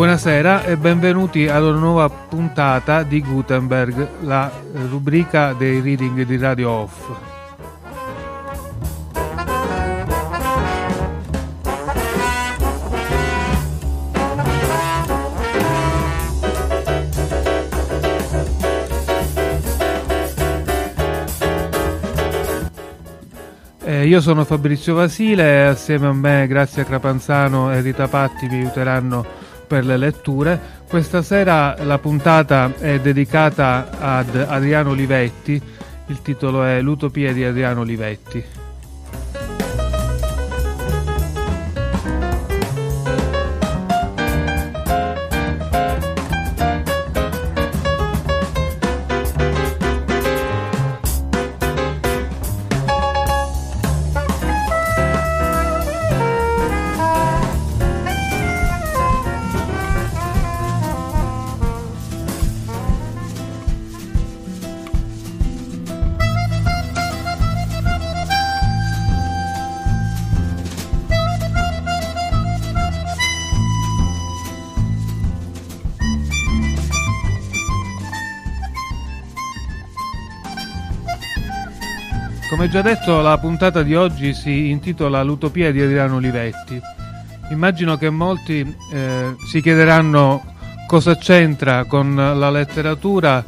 Buonasera e benvenuti ad una nuova puntata di Gutenberg, la rubrica dei reading di Radio Off. Eh, io sono Fabrizio Vasile e assieme a me Grazia Crapanzano e Rita Patti mi aiuteranno per le letture. Questa sera la puntata è dedicata ad Adriano Olivetti, il titolo è L'utopia di Adriano Olivetti. Già detto, la puntata di oggi si intitola L'utopia di Adriano Olivetti. Immagino che molti eh, si chiederanno cosa c'entra con la letteratura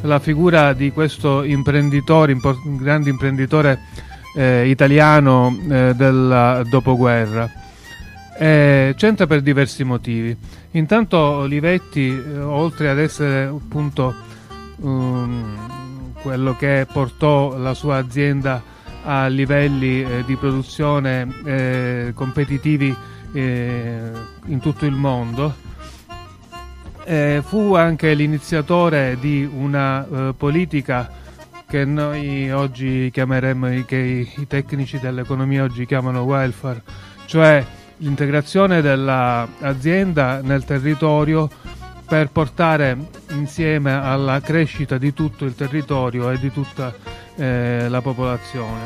la figura di questo imprenditore, import- grande imprenditore eh, italiano eh, del dopoguerra. c'entra per diversi motivi. Intanto Olivetti, eh, oltre ad essere appunto um, quello che portò la sua azienda a livelli eh, di produzione eh, competitivi eh, in tutto il mondo. Eh, fu anche l'iniziatore di una eh, politica che noi oggi chiameremmo, che i, i tecnici dell'economia oggi chiamano welfare, cioè l'integrazione dell'azienda nel territorio per portare insieme alla crescita di tutto il territorio e di tutta eh, la popolazione.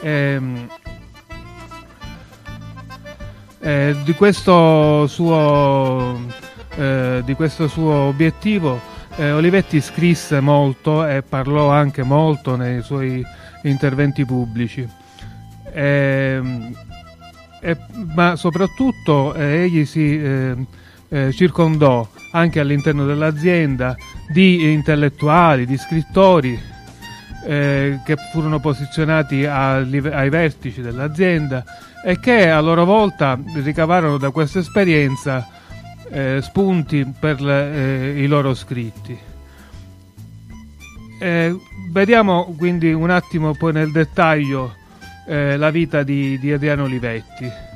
E, ehm, eh, di, questo suo, eh, di questo suo obiettivo eh, Olivetti scrisse molto e parlò anche molto nei suoi interventi pubblici. Ehm, ma soprattutto eh, egli si eh, circondò anche all'interno dell'azienda di intellettuali, di scrittori eh, che furono posizionati ai, ai vertici dell'azienda e che a loro volta ricavarono da questa esperienza eh, spunti per le, eh, i loro scritti. Eh, vediamo quindi un attimo poi nel dettaglio eh, la vita di, di Adriano Olivetti.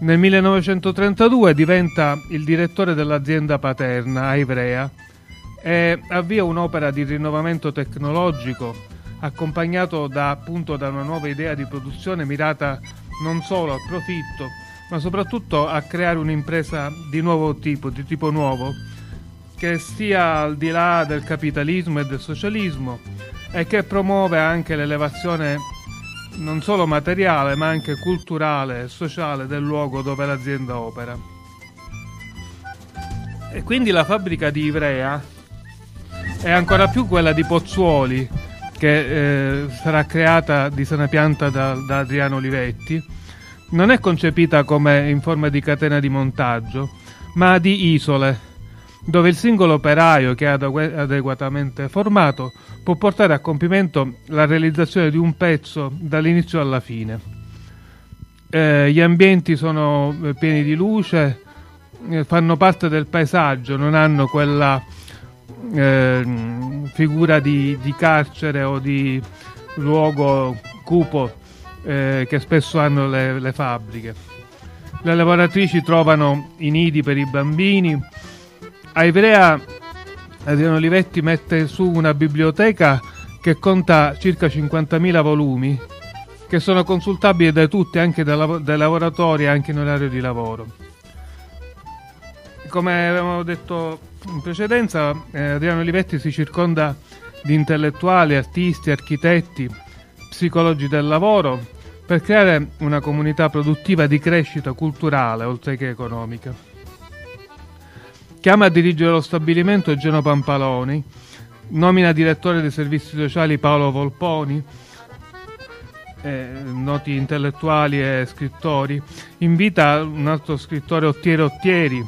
Nel 1932 diventa il direttore dell'azienda paterna a Ivrea e avvia un'opera di rinnovamento tecnologico accompagnato da, appunto, da una nuova idea di produzione mirata non solo al profitto, ma soprattutto a creare un'impresa di nuovo tipo, di tipo nuovo, che stia al di là del capitalismo e del socialismo e che promuove anche l'elevazione non solo materiale ma anche culturale e sociale del luogo dove l'azienda opera. E quindi la fabbrica di Ivrea è ancora più quella di Pozzuoli che eh, sarà creata di sana pianta da, da Adriano Olivetti. Non è concepita come in forma di catena di montaggio, ma di isole dove il singolo operaio che è adeguatamente formato può portare a compimento la realizzazione di un pezzo dall'inizio alla fine. Eh, gli ambienti sono eh, pieni di luce, eh, fanno parte del paesaggio, non hanno quella eh, figura di, di, carcere o di luogo cupo eh, che spesso hanno le, le fabbriche. Le lavoratrici trovano i nidi per i bambini, a Ivrea Adriano Olivetti mette su una biblioteca che conta circa 50.000 volumi che sono consultabili da tutti, anche dai, dai lavoratori, anche in orario di lavoro. Come avevamo detto in precedenza, eh, Adriano Olivetti si circonda di intellettuali, artisti, architetti, psicologi del lavoro per creare una comunità produttiva di crescita culturale oltre che economica. Chiama a dirigere lo stabilimento Geno Pampaloni, nomina direttore dei servizi sociali Paolo Volponi, eh, noti intellettuali e scrittori, invita un altro scrittore Ottiero Ottieri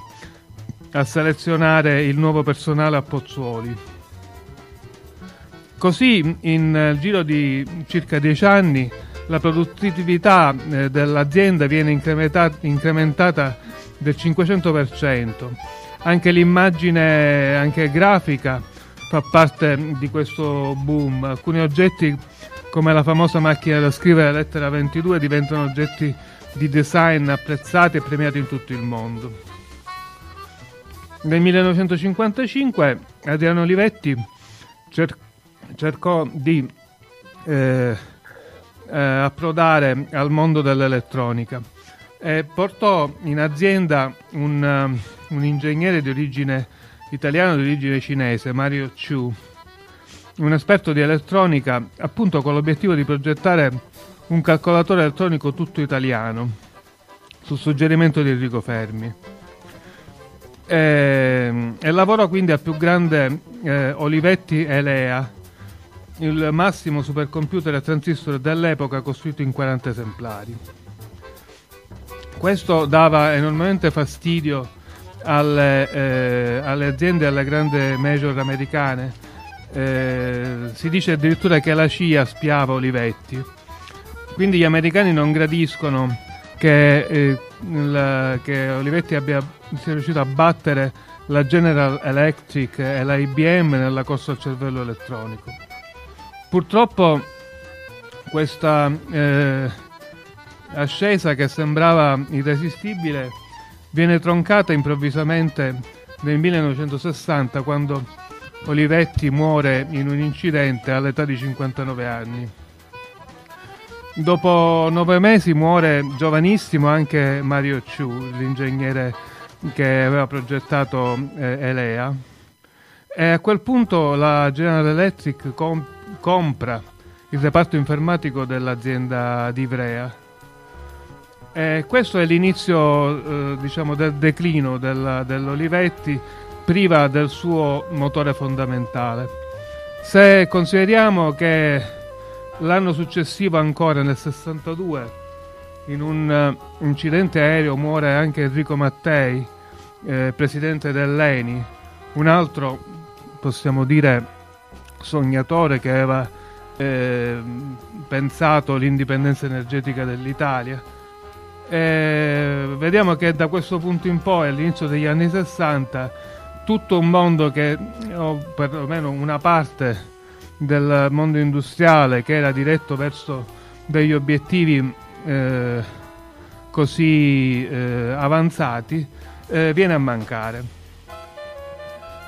a selezionare il nuovo personale a Pozzuoli. Così, in eh, giro di circa dieci anni, la produttività eh, dell'azienda viene incrementata del 500%. Anche l'immagine anche grafica fa parte di questo boom. Alcuni oggetti, come la famosa macchina da scrivere lettera 22, diventano oggetti di design apprezzati e premiati in tutto il mondo. Nel 1955 Adriano Olivetti cer- cercò di eh, eh, approdare al mondo dell'elettronica e portò in azienda un, um, un ingegnere di origine italiana di origine cinese, Mario Chu, un esperto di elettronica, appunto con l'obiettivo di progettare un calcolatore elettronico tutto italiano, sul suggerimento di Enrico Fermi. E, e lavorò quindi al più grande eh, Olivetti Elea, il massimo supercomputer a transistor dell'epoca costruito in 40 esemplari. Questo dava enormemente fastidio alle, eh, alle aziende alle grandi major americane. Eh, si dice addirittura che la CIA spiava Olivetti. Quindi gli americani non gradiscono che, eh, la, che Olivetti abbia, sia riuscito a battere la General Electric e la IBM nella corsa al cervello elettronico. Purtroppo questa eh, ascesa che sembrava irresistibile viene troncata improvvisamente nel 1960 quando Olivetti muore in un incidente all'età di 59 anni. Dopo nove mesi muore giovanissimo anche Mario Chu, l'ingegnere che aveva progettato eh, Elea. E a quel punto la General Electric comp- compra il reparto informatico dell'azienda di Ivrea. E questo è l'inizio eh, diciamo, del declino della, dell'Olivetti priva del suo motore fondamentale. Se consideriamo che l'anno successivo ancora nel 62 in un uh, incidente aereo muore anche Enrico Mattei, eh, presidente dell'ENI, un altro possiamo dire sognatore che aveva eh, pensato l'indipendenza energetica dell'Italia. E vediamo che da questo punto in poi, all'inizio degli anni 60, tutto un mondo che, o perlomeno una parte del mondo industriale che era diretto verso degli obiettivi eh, così eh, avanzati, eh, viene a mancare.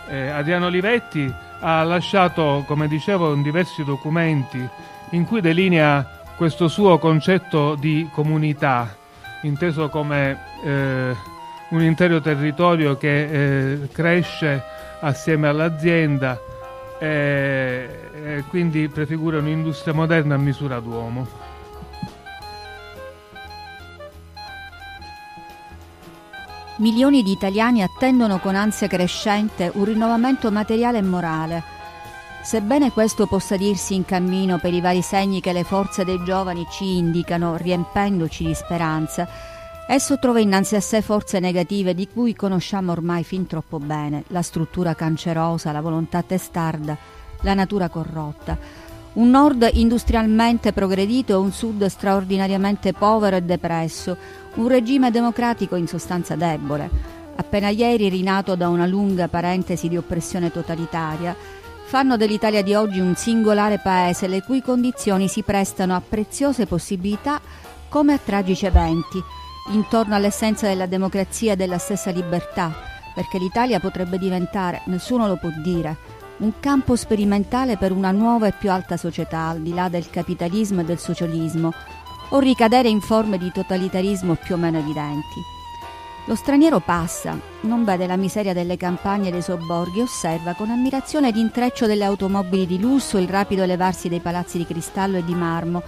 Eh, Adriano Olivetti ha lasciato, come dicevo, diversi documenti in cui delinea questo suo concetto di comunità, inteso come eh, un intero territorio che eh, cresce assieme all'azienda e, e quindi prefigura un'industria moderna a misura d'uomo. Milioni di italiani attendono con ansia crescente un rinnovamento materiale e morale. Sebbene questo possa dirsi in cammino per i vari segni che le forze dei giovani ci indicano, riempendoci di speranza, esso trova innanzi a sé forze negative di cui conosciamo ormai fin troppo bene, la struttura cancerosa, la volontà testarda, la natura corrotta. Un nord industrialmente progredito e un sud straordinariamente povero e depresso, un regime democratico in sostanza debole, appena ieri rinato da una lunga parentesi di oppressione totalitaria, fanno dell'Italia di oggi un singolare paese le cui condizioni si prestano a preziose possibilità come a tragici eventi, intorno all'essenza della democrazia e della stessa libertà, perché l'Italia potrebbe diventare, nessuno lo può dire, un campo sperimentale per una nuova e più alta società, al di là del capitalismo e del socialismo, o ricadere in forme di totalitarismo più o meno evidenti. Lo straniero passa, non vede la miseria delle campagne e dei sobborghi, osserva con ammirazione l'intreccio delle automobili di lusso, il rapido elevarsi dei palazzi di cristallo e di marmo,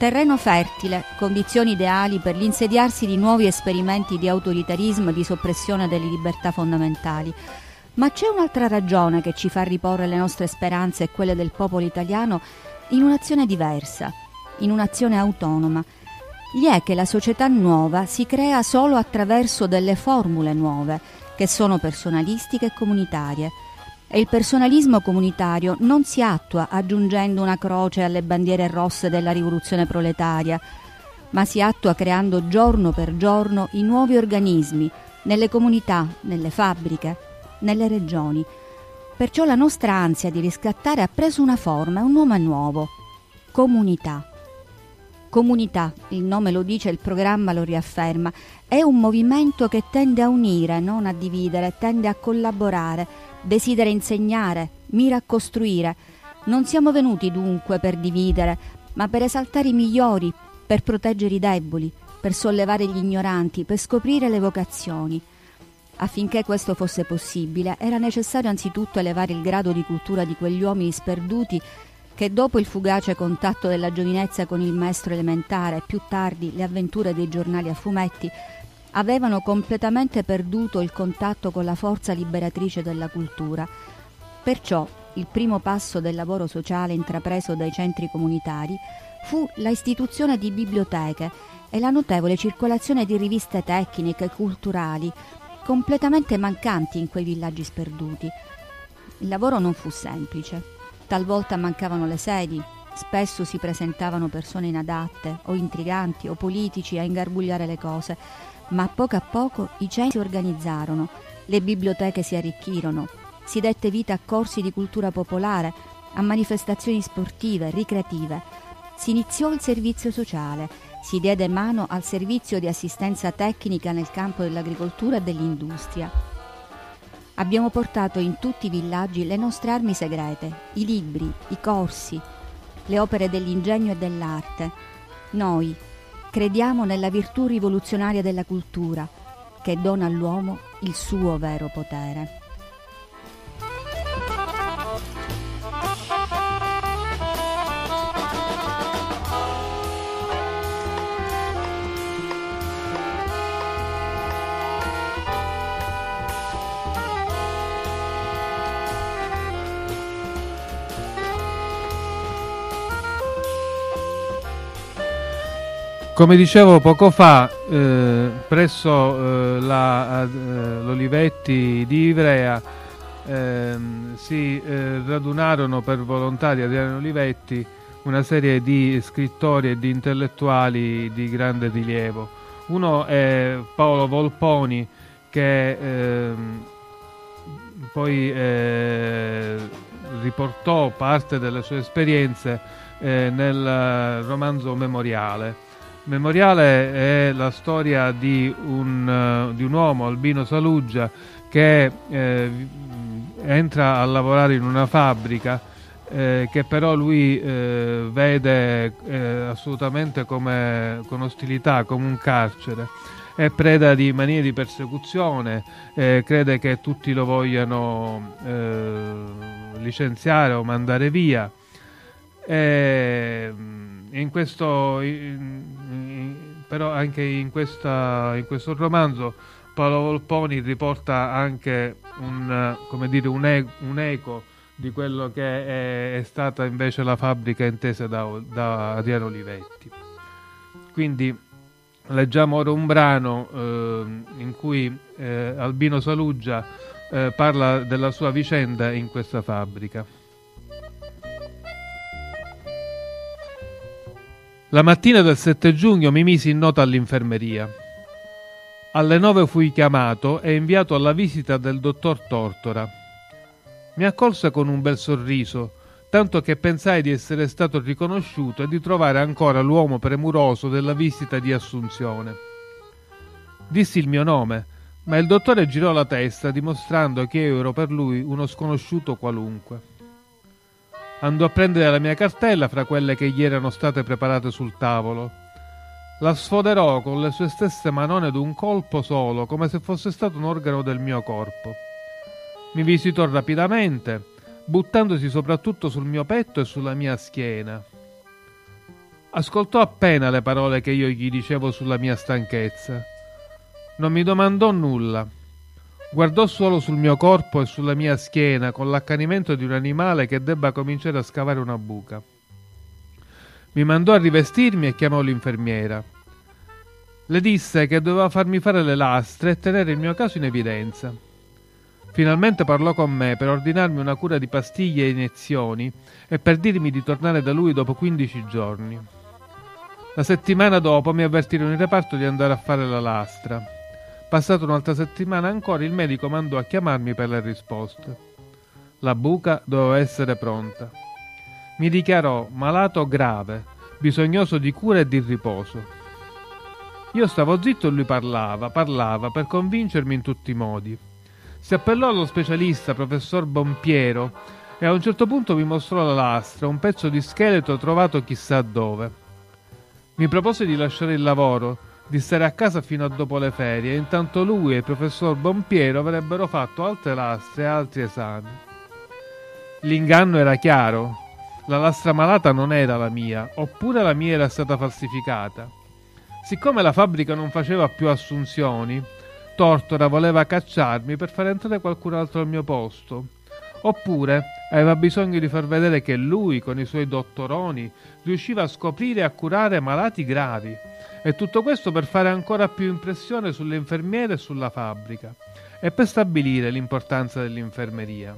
Terreno fertile, condizioni ideali per l'insediarsi di nuovi esperimenti di autoritarismo e di soppressione delle libertà fondamentali. Ma c'è un'altra ragione che ci fa riporre le nostre speranze e quelle del popolo italiano in un'azione diversa, in un'azione autonoma. Gli è che la società nuova si crea solo attraverso delle formule nuove, che sono personalistiche e comunitarie. E il personalismo comunitario non si attua aggiungendo una croce alle bandiere rosse della rivoluzione proletaria, ma si attua creando giorno per giorno i nuovi organismi nelle comunità, nelle fabbriche, nelle regioni. Perciò la nostra ansia di riscattare ha preso una forma, un nome nuovo, comunità. Comunità, il nome lo dice, il programma lo riafferma, è un movimento che tende a unire, non a dividere, tende a collaborare, desidera insegnare, mira a costruire. Non siamo venuti dunque per dividere, ma per esaltare i migliori, per proteggere i deboli, per sollevare gli ignoranti, per scoprire le vocazioni. Affinché questo fosse possibile era necessario anzitutto elevare il grado di cultura di quegli uomini sperduti che dopo il fugace contatto della giovinezza con il maestro elementare e più tardi le avventure dei giornali a fumetti avevano completamente perduto il contatto con la forza liberatrice della cultura. Perciò il primo passo del lavoro sociale intrapreso dai centri comunitari fu la istituzione di biblioteche e la notevole circolazione di riviste tecniche e culturali completamente mancanti in quei villaggi sperduti. Il lavoro non fu semplice. Talvolta mancavano le sedi, spesso si presentavano persone inadatte o intriganti o politici a ingarbugliare le cose, ma a poco a poco i centri si organizzarono, le biblioteche si arricchirono, si dette vita a corsi di cultura popolare, a manifestazioni sportive, ricreative. Si iniziò il servizio sociale si diede mano al servizio di assistenza tecnica nel campo dell'agricoltura e dell'industria. Abbiamo portato in tutti i villaggi le nostre armi segrete, i libri, i corsi, le opere dell'ingegno e dell'arte. Noi crediamo nella virtù rivoluzionaria della cultura che dona all'uomo il suo vero potere. Come dicevo poco fa, eh, presso eh, la, eh, l'Olivetti di Ivrea ehm, si eh, radunarono per volontà di Adriano Olivetti una serie di scrittori e di intellettuali di grande rilievo. Uno è Paolo Volponi che ehm, poi eh, riportò parte delle sue esperienze eh, nel romanzo Memoriale Memoriale è la storia di un, uh, di un uomo, Albino Saluggia, che eh, entra a lavorare in una fabbrica eh, che però lui eh, vede eh, assolutamente come, con ostilità, come un carcere. È preda di manie di persecuzione, eh, crede che tutti lo vogliano licenziare o mandare via. E, in questo, in, in, però anche in, questa, in, questo romanzo Paolo Volponi riporta anche un, dire, un, e, un eco di quello che è, è, stata invece la fabbrica intesa da, da Adriano Olivetti. Quindi leggiamo ora un brano eh, in cui eh, Albino Saluggia eh, parla della sua vicenda in questa fabbrica. La mattina del 7 giugno mi misi in nota all'infermeria. Alle 9 fui chiamato e inviato alla visita del dottor Tortora. Mi accolse con un bel sorriso, tanto che pensai di essere stato riconosciuto e di trovare ancora l'uomo premuroso della visita di assunzione. Dissi il mio nome, ma il dottore girò la testa dimostrando che io ero per lui uno sconosciuto qualunque. Andò a prendere la mia cartella fra quelle che gli erano state preparate sul tavolo. La sfoderò con le sue stesse manone d'un colpo solo, come se fosse stato un organo del mio corpo. Mi visitò rapidamente, buttandosi soprattutto sul mio petto e sulla mia schiena. Ascoltò appena le parole che io gli dicevo sulla mia stanchezza. Non mi domandò nulla. Guardò solo sul mio corpo e sulla mia schiena con l'accanimento di un animale che debba cominciare a scavare una buca. Mi mandò a rivestirmi e chiamò l'infermiera. Le disse che doveva farmi fare le lastre e tenere il mio caso in evidenza. Finalmente parlò con me per ordinarmi una cura di pastiglie e iniezioni e per dirmi di tornare da lui dopo 15 giorni. La settimana dopo mi avvertirono in reparto di andare a fare la lastra. Passata un'altra settimana ancora il medico mandò a chiamarmi per le risposte. La buca doveva essere pronta. Mi dichiarò malato grave, bisognoso di cura e di riposo. Io stavo zitto e lui parlava, parlava, per convincermi in tutti i modi. Si appellò allo specialista, professor Bompiero, e a un certo punto mi mostrò la lastra, un pezzo di scheletro trovato chissà dove. Mi propose di lasciare il lavoro, di stare a casa fino a dopo le ferie, intanto lui e il professor Bompiero avrebbero fatto altre lastre e altri esami. L'inganno era chiaro. La lastra malata non era la mia, oppure la mia era stata falsificata. Siccome la fabbrica non faceva più assunzioni, Tortora voleva cacciarmi per far entrare qualcun altro al mio posto. Oppure aveva bisogno di far vedere che lui, con i suoi dottoroni, riusciva a scoprire e a curare malati gravi. E tutto questo per fare ancora più impressione sulle infermiere e sulla fabbrica. E per stabilire l'importanza dell'infermeria.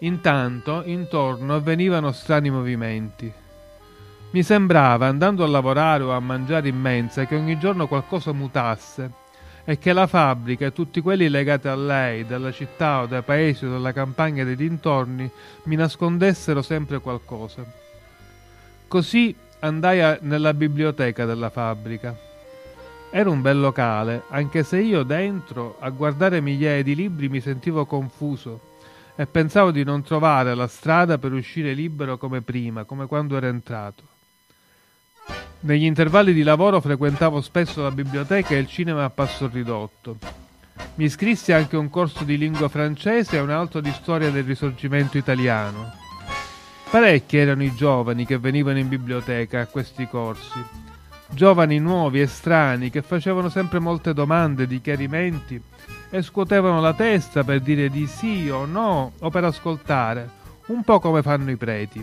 Intanto, intorno avvenivano strani movimenti. Mi sembrava, andando a lavorare o a mangiare in mensa, che ogni giorno qualcosa mutasse e che la fabbrica e tutti quelli legati a lei, dalla città o dai paesi o dalla campagna dei dintorni, mi nascondessero sempre qualcosa. Così andai a, nella biblioteca della fabbrica. Era un bel locale, anche se io dentro, a guardare migliaia di libri, mi sentivo confuso e pensavo di non trovare la strada per uscire libero come prima, come quando ero entrato. Negli intervalli di lavoro frequentavo spesso la biblioteca e il cinema a passo ridotto. Mi iscrissi anche un corso di lingua francese e un altro di storia del risorgimento italiano. Parecchi erano i giovani che venivano in biblioteca a questi corsi. Giovani nuovi e strani che facevano sempre molte domande, di chiarimenti e scuotevano la testa per dire di sì o no o per ascoltare, un po' come fanno i preti.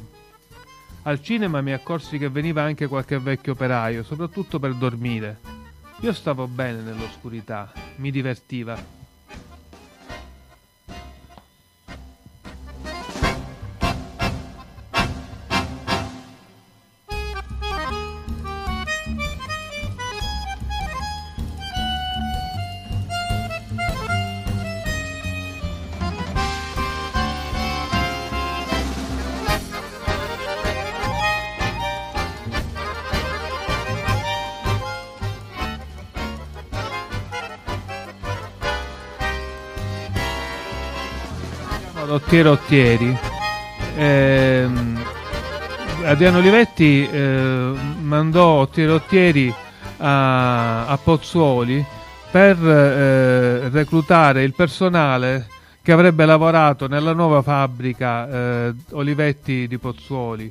Al cinema mi accorsi che veniva anche qualche vecchio operaio, soprattutto per dormire. Io stavo bene nell'oscurità, mi divertiva. Ottiero Ottieri. Eh, Adriano Olivetti eh, mandò Ottiero Ottieri a, a Pozzuoli per eh, reclutare il personale che avrebbe lavorato nella nuova fabbrica eh, Olivetti di Pozzuoli,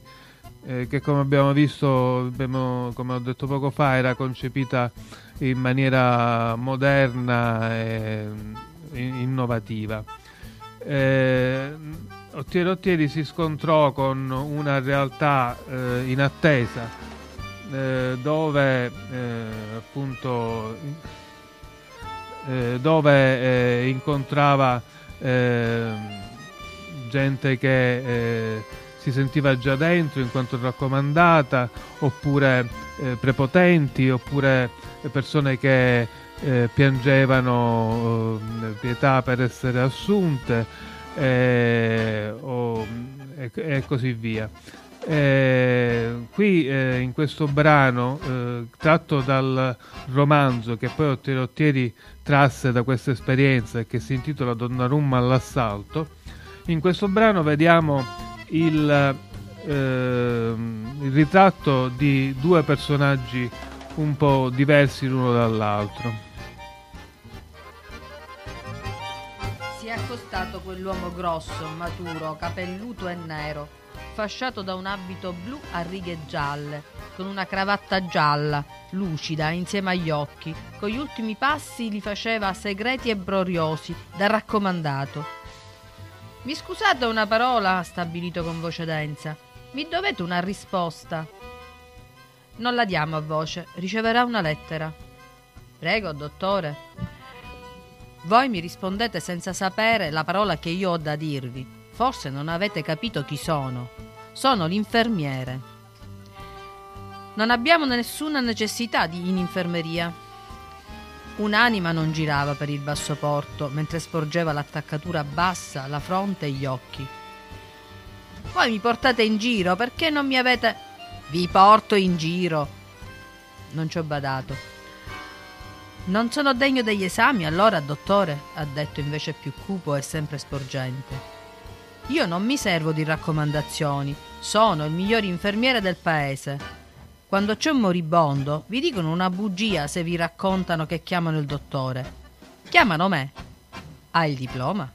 eh, che come abbiamo visto, abbiamo, come ho detto poco fa, era concepita in maniera moderna e innovativa eh, Ottieri Ottieri si scontrò con una realtà eh, in eh, dove eh, appunto eh, dove eh, incontrava gente che si sentiva già dentro in quanto raccomandata oppure prepotenti oppure persone che eh, piangevano eh, pietà per essere assunte eh, o, e, e, così via. Eh, qui eh, in questo brano eh, tratto dal romanzo che poi Ottieri trasse da questa esperienza che si intitola Donnarumma all'assalto in questo brano vediamo il, il ritratto di due personaggi un po' diversi l'uno dall'altro. Si è accostato quell'uomo grosso, maturo, capelluto e nero. fasciato da un abito blu a righe gialle, con una cravatta gialla, lucida, insieme agli occhi. Con gli ultimi passi li faceva segreti e broriosi, da raccomandato. Vi scusate una parola, ha stabilito con voce densa. Mi dovete una risposta. Non la diamo a voce, riceverà una lettera. Prego, dottore. Voi mi rispondete senza sapere la parola che io ho da dirvi. Forse non avete capito chi sono. Sono l'infermiere. Non abbiamo nessuna necessità di in infermeria. Un'anima non girava per il basso porto mentre sporgeva l'attaccatura bassa, la fronte e gli occhi. Voi mi portate in giro perché non mi avete. Vi porto in giro. Non ci ho badato. Non sono degno degli esami, allora, dottore, ha detto invece più cupo e sempre sporgente. Io non mi servo di raccomandazioni, sono il miglior infermiere del paese. Quando c'è un moribondo, vi dicono una bugia se vi raccontano che chiamano il dottore. Chiamano me. Ha il diploma?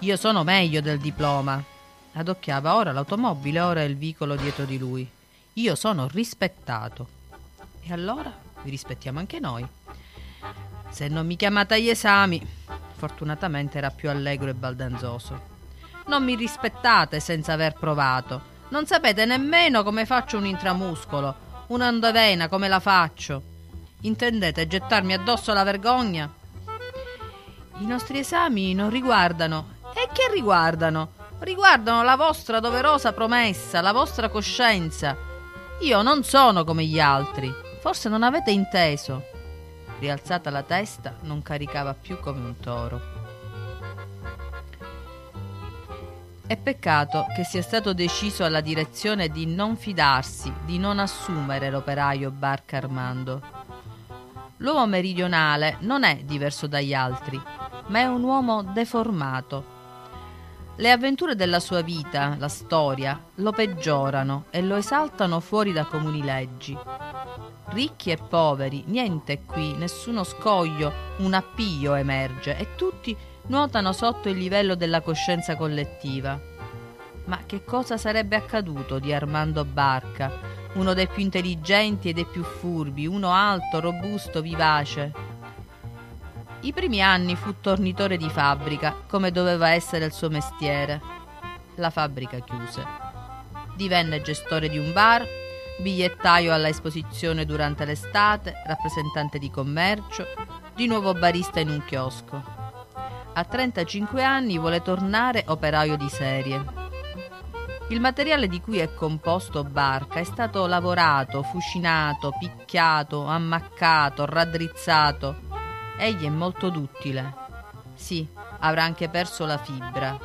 Io sono meglio del diploma. Adocchiava ora l'automobile, ora il vicolo dietro di lui. Io sono rispettato. E allora vi rispettiamo anche noi. Se non mi chiamate agli esami, fortunatamente era più allegro e baldanzoso. Non mi rispettate senza aver provato. Non sapete nemmeno come faccio un intramuscolo, un'endovena come la faccio. Intendete gettarmi addosso la vergogna? I nostri esami non riguardano. E che riguardano? Riguardano la vostra doverosa promessa, la vostra coscienza. Io non sono come gli altri. Forse non avete inteso. Rialzata la testa, non caricava più come un toro. È peccato che sia stato deciso alla direzione di non fidarsi, di non assumere l'operaio Barca Armando. L'uomo meridionale non è diverso dagli altri, ma è un uomo deformato. Le avventure della sua vita, la storia, lo peggiorano e lo esaltano fuori da comuni leggi. Ricchi e poveri, niente qui, nessuno scoglio, un appio emerge e tutti nuotano sotto il livello della coscienza collettiva. Ma che cosa sarebbe accaduto di Armando Barca, uno dei più intelligenti e dei più furbi, uno alto, robusto, vivace? I primi anni fu tornitore di fabbrica, come doveva essere il suo mestiere. La fabbrica chiuse. Divenne gestore di un bar, bigliettaio alla esposizione durante l'estate, rappresentante di commercio, di nuovo barista in un chiosco a 35 anni vuole tornare operaio di serie. Il materiale di cui è composto Barca è stato lavorato, fucinato, picchiato, ammaccato, raddrizzato. Egli è molto duttile. Sì, avrà anche perso la fibra.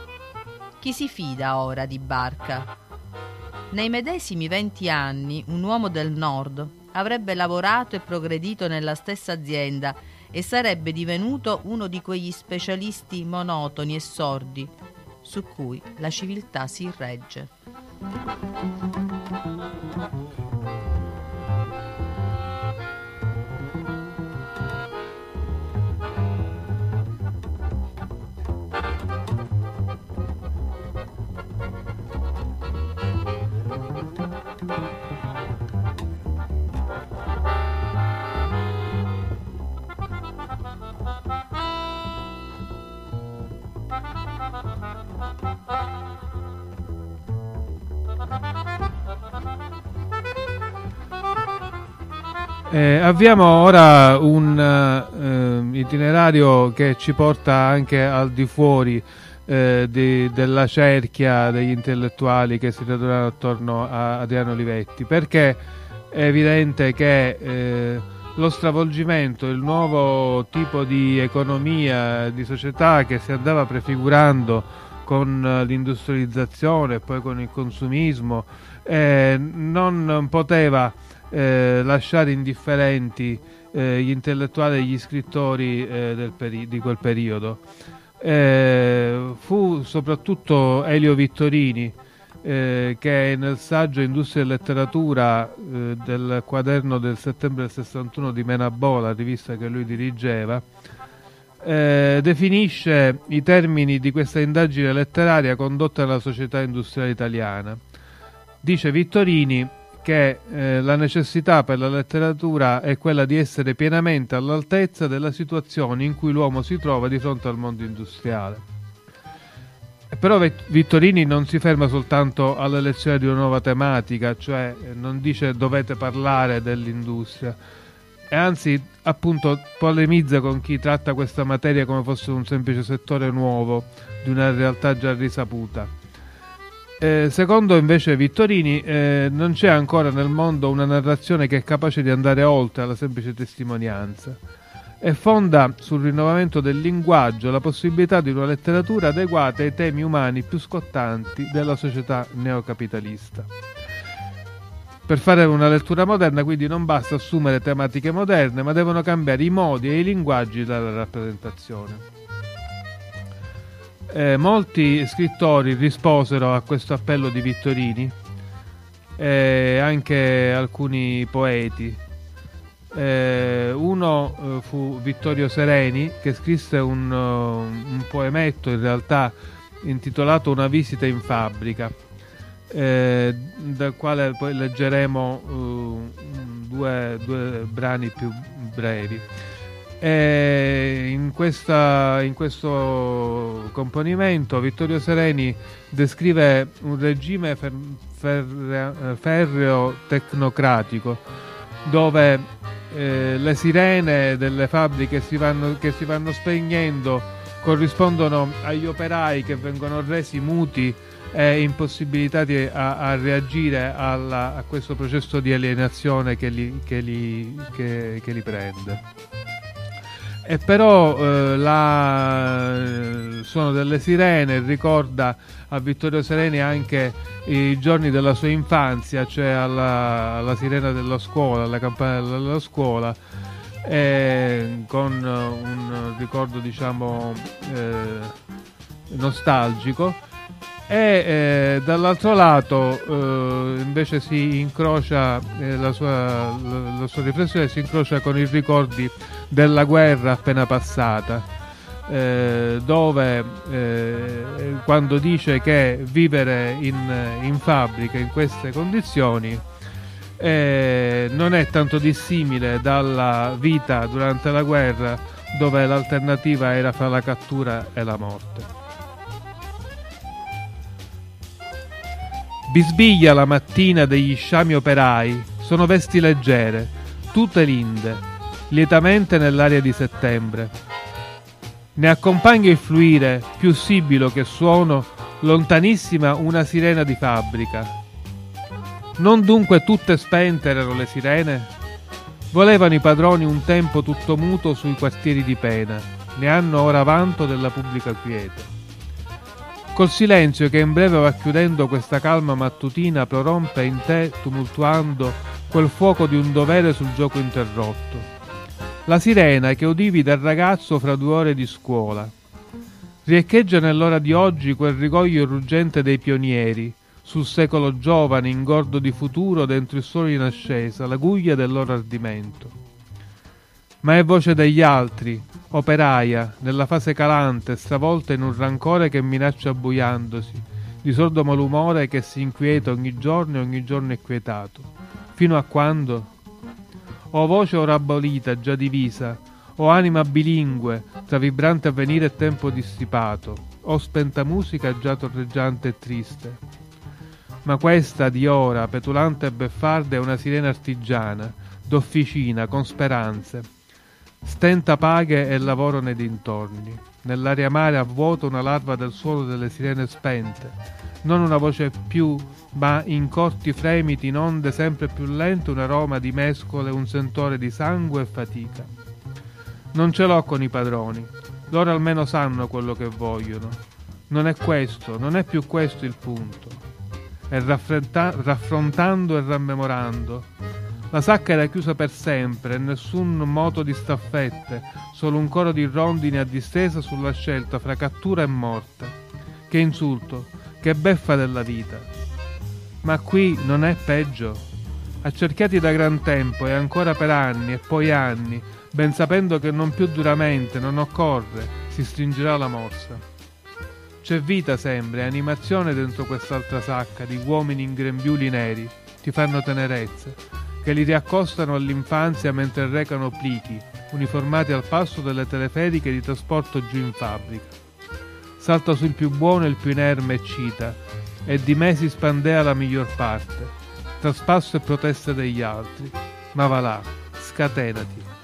Chi si fida ora di Barca? Nei medesimi 20 anni un uomo del nord avrebbe lavorato e progredito nella stessa azienda e sarebbe divenuto uno di quegli specialisti monotoni e sordi su cui la civiltà si regge. Eh, avviamo ora un eh, itinerario che ci porta anche al di fuori eh, di, della cerchia degli intellettuali che si radunano attorno a Adriano Olivetti, perché è evidente che eh, lo stravolgimento, il nuovo tipo di economia, di società che si andava prefigurando con l'industrializzazione e poi con il consumismo, eh, non poteva eh, lasciare indifferenti eh, gli intellettuali e gli scrittori eh, peri- di quel periodo. Eh, fu soprattutto Elio Vittorini eh, che nel saggio Industria e Letteratura eh, del quaderno del settembre del 61 di Menabò, la rivista che lui dirigeva, eh, definisce i termini di questa indagine letteraria condotta dalla società industriale italiana. Dice Vittorini che eh, la necessità per la letteratura è quella di essere pienamente all'altezza della situazione in cui l'uomo si trova di fronte al mondo industriale. Però Vittorini non si ferma soltanto all'elezione di una nuova tematica, cioè eh, non dice dovete parlare dell'industria, e anzi appunto polemizza con chi tratta questa materia come fosse un semplice settore nuovo di una realtà già risaputa. Eh, secondo invece Vittorini eh, non c'è ancora nel mondo una narrazione che è capace di andare oltre alla semplice testimonianza e fonda sul rinnovamento del linguaggio la possibilità di una letteratura adeguata ai temi umani più scottanti della società neocapitalista. Per fare una lettura moderna quindi non basta assumere tematiche moderne, ma devono cambiare i modi e i linguaggi della rappresentazione. Eh, molti scrittori risposero a questo appello di Vittorini, eh, anche alcuni poeti. Eh, uno eh, fu Vittorio Sereni che scrisse un, uh, un poemetto in realtà intitolato Una visita in fabbrica eh, dal quale poi leggeremo uh, due, due, brani più brevi. E in, questa, in questo componimento Vittorio Sereni descrive un regime fer, fer, ferreo tecnocratico dove eh, le sirene delle fabbriche si vanno, che si vanno spegnendo corrispondono agli operai che vengono resi muti e impossibilitati a, a reagire alla, a questo processo di alienazione che li, che li, che, che li prende. E però eh, la, sono delle sirene, ricorda a Vittorio Sereni anche i giorni della sua infanzia, cioè alla, alla sirena della scuola, alla campana della scuola, con un ricordo diciamo eh, nostalgico e eh, dall'altro lato eh, invece si incrocia eh, la, sua, la, la, sua, riflessione si incrocia con i ricordi della guerra appena passata eh, dove eh, quando dice che vivere in, in, fabbrica in queste condizioni eh, non è tanto dissimile dalla vita durante la guerra dove l'alternativa era fra la cattura e la morte Bisbiglia la mattina degli sciami operai, sono vesti leggere, tutte linde, lietamente nell'aria di settembre. Ne accompagna il fluire, più sibilo che suono, lontanissima una sirena di fabbrica. Non dunque tutte spente erano le sirene? Volevano i padroni un tempo tutto muto sui quartieri di pena, ne hanno ora vanto della pubblica quiete. Col silenzio che in breve va chiudendo questa calma mattutina prorompe in te, tumultuando quel fuoco di un dovere sul gioco interrotto. La sirena che udivi dal ragazzo fra due ore di scuola. Riecheggia nell'ora di oggi quel rigoglio ruggente dei pionieri, sul secolo giovane, ingordo di futuro, dentro il sole in ascesa, la guglia del loro ardimento ma è voce degli altri, operaia, nella fase calante, stravolta in un rancore che minaccia abbuiandosi, di sordo malumore che si inquieta ogni giorno e ogni giorno è quietato. Fino a quando? O voce ora abolita, già divisa, o anima bilingue, tra vibrante avvenire e tempo dissipato, o spenta musica già torreggiante e triste. Ma questa di ora, petulante e beffarda, è una sirena artigiana, d'officina, con speranze, Stenta paghe e lavoro nei dintorni. Nell'aria mare a vuoto una larva del suolo delle sirene spente. Non una voce più, ma in corti fremiti in onde sempre più lente un aroma di mescole, un sentore di sangue e fatica. Non ce l'ho con i padroni. Loro almeno sanno quello che vogliono. Non è questo, non è più questo il punto. E raffrontando e rammemorando, la sacca era chiusa per sempre, nessun moto di staffette, solo un coro di rondini a distesa sulla scelta fra cattura e morte. Che insulto, che beffa della vita. Ma qui non è peggio. Accerchiati da gran tempo e ancora per anni e poi anni, ben sapendo che non più duramente, non occorre, si stringerà la morsa. C'è vita sempre, animazione dentro quest'altra sacca di uomini in grembiuli neri, ti fanno tenerezza, che li riaccostano all'infanzia mentre recano plichi, uniformati al passo delle teleferiche di trasporto giù in fabbrica. Salta sul più buono il più inerme e cita, e di me si spandea la miglior parte, tra spasso e proteste degli altri. Ma va là, scatenati.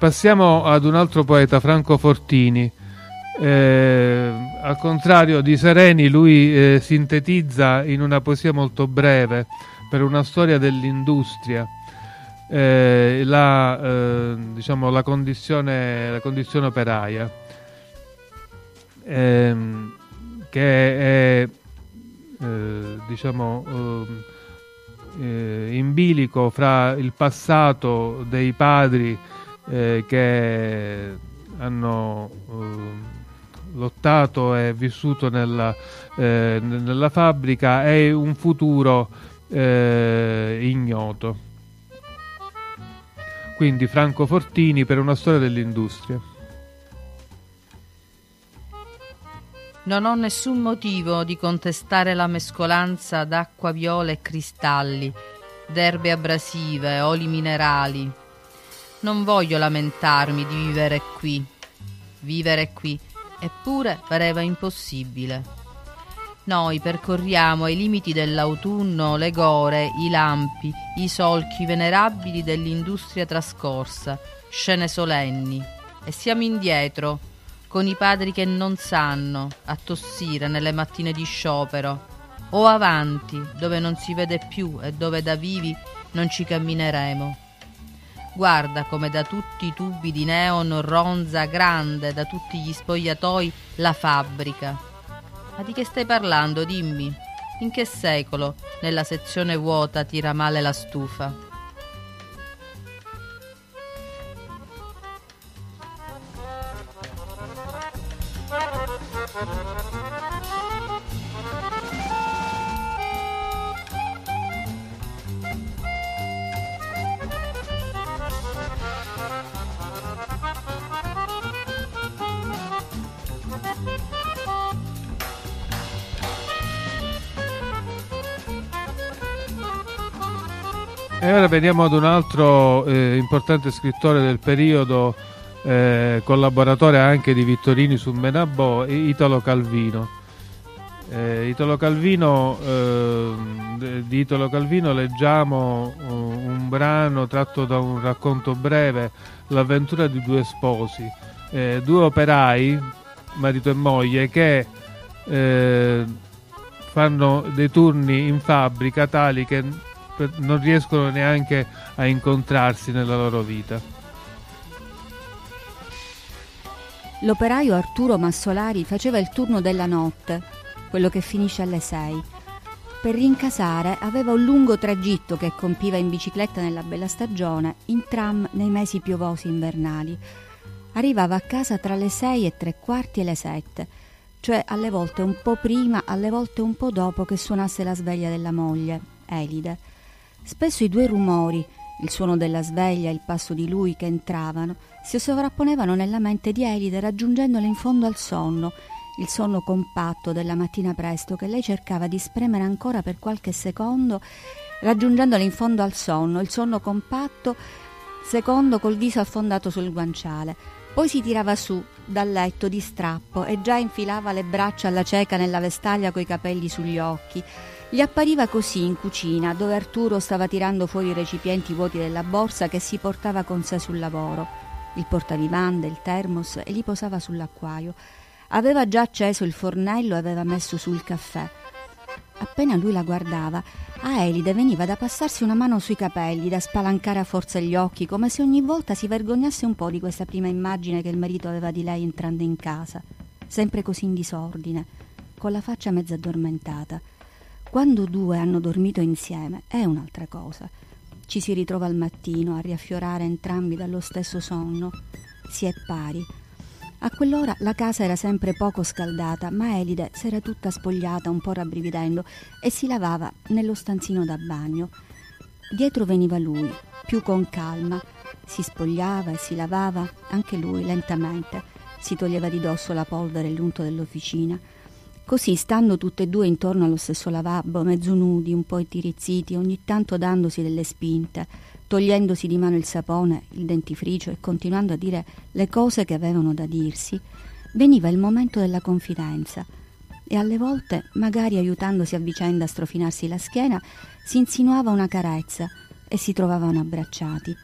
Passiamo ad un altro poeta, Franco Fortini. Eh, al contrario di Sereni, lui eh, sintetizza in una poesia molto breve per una storia dell'industria eh, la, eh, diciamo, la, condizione, la condizione operaia, ehm, che è eh, diciamo, eh, in bilico fra il passato dei padri eh, che hanno eh, lottato e vissuto nella, eh, nella, fabbrica e un futuro eh, ignoto. Quindi Franco Fortini per una storia dell'industria. Non ho nessun motivo di contestare la mescolanza d'acqua viola e cristalli, d'erbe abrasive, oli minerali, non voglio lamentarmi di vivere qui. Vivere qui, eppure pareva impossibile. Noi percorriamo ai limiti dell'autunno le gore, i lampi, i solchi venerabili dell'industria trascorsa, scene solenni, e siamo indietro, con i padri che non sanno, a tossire nelle mattine di sciopero, o avanti, dove non si vede più e dove da vivi non ci cammineremo. Guarda come da tutti i tubi di neon ronza grande, da tutti gli spogliatoi, la fabbrica. Ma di che stai parlando, dimmi? In che secolo nella sezione vuota tira male la stufa? E ora veniamo ad un altro eh, importante scrittore del periodo, eh, collaboratore anche di Vittorini su Menabò, Italo Calvino. Eh, Italo Calvino ehm, di Italo Calvino leggiamo uh, un brano tratto da un racconto breve, L'avventura di due sposi, eh, due operai, marito e moglie, che eh, fanno dei turni in fabbrica tali che non riescono neanche a incontrarsi nella loro vita. L'operaio Arturo Massolari faceva il turno della notte, quello che finisce alle sei. Per rincasare aveva un lungo tragitto che compiva in bicicletta nella bella stagione, in tram nei mesi piovosi invernali. Arrivava a casa tra le sei e tre quarti e le sette, cioè alle volte un po' prima, alle volte un po' dopo che suonasse la sveglia della moglie, Elide. Spesso i due rumori, il suono della sveglia e il passo di lui che entravano, si sovrapponevano nella mente di Elide raggiungendole in fondo al sonno, il sonno compatto della mattina presto che lei cercava di spremere ancora per qualche secondo, raggiungendole in fondo al sonno, il sonno compatto, secondo col viso affondato sul guanciale. Poi si tirava su dal letto di strappo e già infilava le braccia alla cieca nella vestaglia coi capelli sugli occhi gli appariva così in cucina, dove Arturo stava tirando fuori i recipienti vuoti della borsa che si portava con sé sul lavoro, il portavivande, il termos e li posava sull'acquaio. Aveva già acceso il fornello e aveva messo su il caffè. Appena lui la guardava, a Elide veniva da passarsi una mano sui capelli, da spalancare a forza gli occhi, come se ogni volta si vergognasse un po' di questa prima immagine che il marito aveva di lei entrando in casa, sempre così in disordine, con la faccia mezza addormentata. Quando due hanno dormito insieme è un'altra cosa. Ci si ritrova al mattino a riaffiorare entrambi dallo stesso sonno. Si è pari a quell'ora la casa era sempre poco scaldata, ma Elide s'era tutta spogliata, un po' rabbrividendo, e si lavava nello stanzino da bagno. Dietro veniva lui, più con calma. Si spogliava e si lavava, anche lui, lentamente. Si toglieva di dosso la polvere e l'unto dell'officina. Così, stando tutte e due intorno allo stesso lavabo, mezzo nudi, un po' intirizziti, ogni tanto dandosi delle spinte, togliendosi di mano il sapone, il dentifricio e continuando a dire le cose che avevano da dirsi, veniva il momento della confidenza e alle volte, magari aiutandosi a vicenda a strofinarsi la schiena, si insinuava una carezza e si trovavano abbracciati.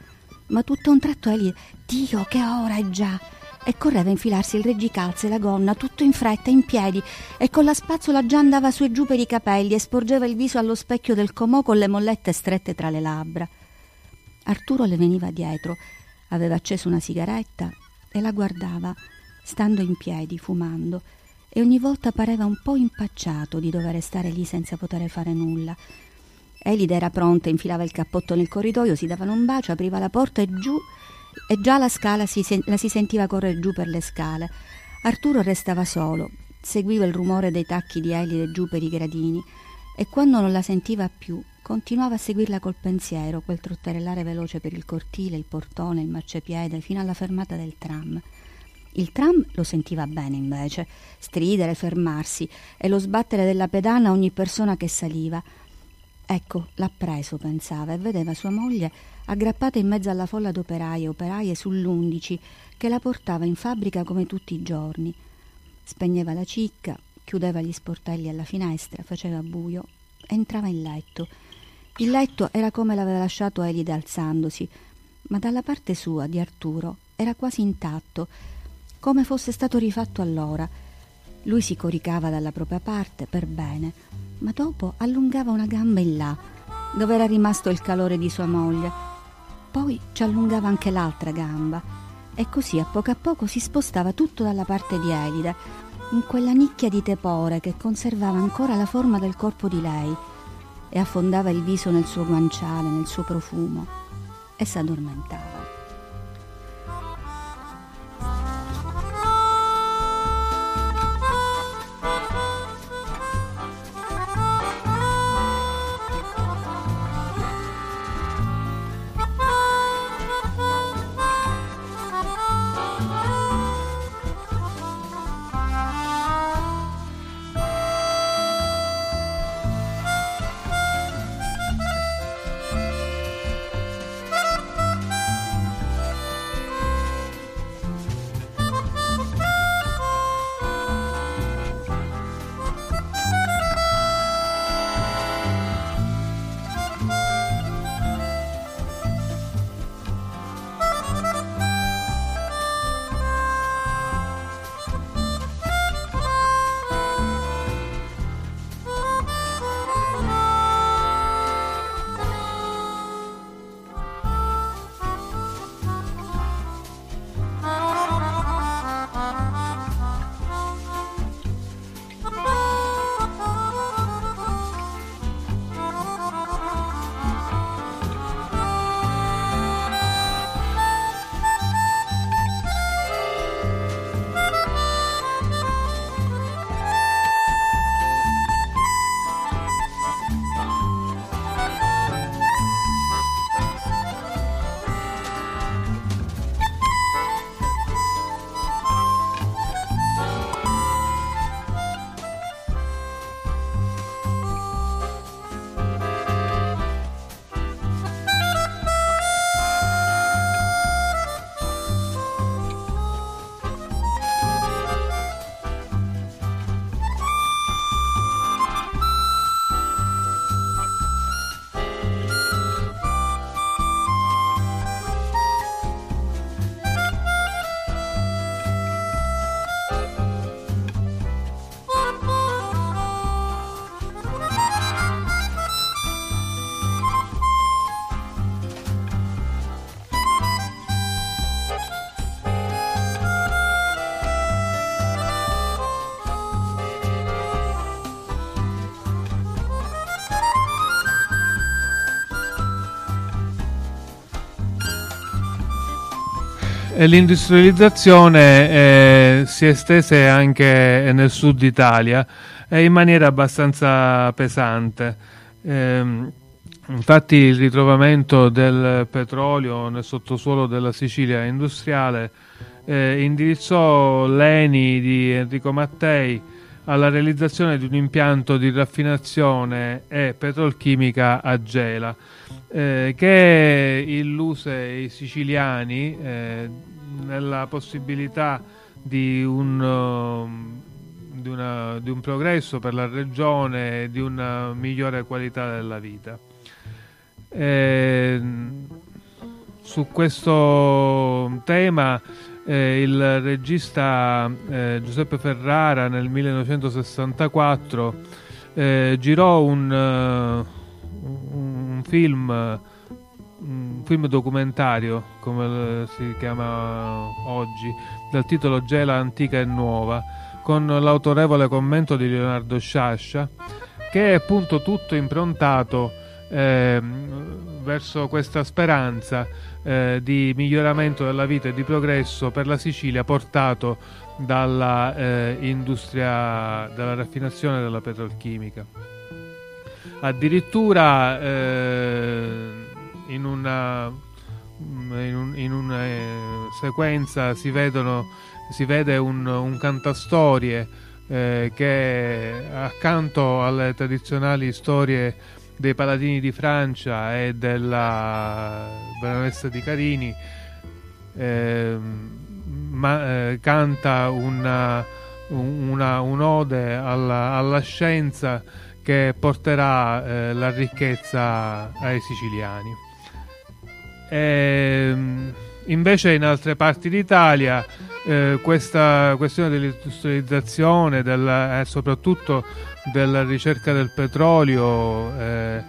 Ma tutto un tratto egli, Dio, che ora è già! E correva a infilarsi il reggicalze, la gonna, tutto in fretta, in piedi, e con la spazzola già andava su e giù per i capelli e sporgeva il viso allo specchio del comò con le mollette strette tra le labbra. Arturo le veniva dietro, aveva acceso una sigaretta e la guardava, stando in piedi, fumando, e ogni volta pareva un po' impacciato di dover stare lì senza poter fare nulla. Elida era pronta, infilava il cappotto nel corridoio, si davano un bacio, apriva la porta e giù, e già la scala si sen- la si sentiva correre giù per le scale. Arturo restava solo, seguiva il rumore dei tacchi di Elide giù per i gradini, e quando non la sentiva più, Continuava a seguirla col pensiero, quel trotterellare veloce per il cortile, il portone, il marciapiede, fino alla fermata del tram. Il tram lo sentiva bene invece, stridere, fermarsi e lo sbattere della pedana a ogni persona che saliva. Ecco, l'ha preso, pensava, e vedeva sua moglie aggrappata in mezzo alla folla d'operaie e operaie sull'undici che la portava in fabbrica come tutti i giorni. Spegneva la cicca, chiudeva gli sportelli alla finestra, faceva buio, entrava in letto il letto era come l'aveva lasciato Elide alzandosi, ma dalla parte sua, di Arturo, era quasi intatto, come fosse stato rifatto allora. Lui si coricava dalla propria parte per bene, ma dopo allungava una gamba in là, dove era rimasto il calore di sua moglie. Poi ci allungava anche l'altra gamba, e così a poco a poco si spostava tutto dalla parte di Elide, in quella nicchia di tepore che conservava ancora la forma del corpo di lei e affondava il viso nel suo guanciale, nel suo profumo e s'addormentava. L'industrializzazione eh, si è estesa anche nel sud Italia e in maniera abbastanza pesante. Eh, infatti il ritrovamento del petrolio nel sottosuolo della Sicilia industriale eh, indirizzò l'ENI di Enrico Mattei alla realizzazione di un impianto di raffinazione e petrolchimica a Gela, eh, che illuse i siciliani eh, nella possibilità di un, uh, di, una, di un, progresso per la regione e di una migliore qualità della vita. Eh, su questo tema eh, il regista eh, Giuseppe Ferrara nel 1964 eh, girò un, uh, un, film, un film documentario, come si chiama oggi, dal titolo Gela antica e nuova, con l'autorevole commento di Leonardo Sciascia, che è appunto tutto improntato verso questa speranza eh, di miglioramento della vita e di progresso per la Sicilia portato dalla eh, industria della raffinazione della petrolchimica. Addirittura eh, in una, in in una sequenza si, vedono, si vede un, un cantastorie eh, che accanto alle tradizionali storie dei Paladini di Francia e della Baronessa di Carini eh, ma, eh, canta una, una, un'ode alla, alla, scienza che porterà eh, la ricchezza ai siciliani. E, ehm, invece in altre parti d'Italia eh, questa questione dell'industrializzazione e soprattutto della ricerca del petrolio eh,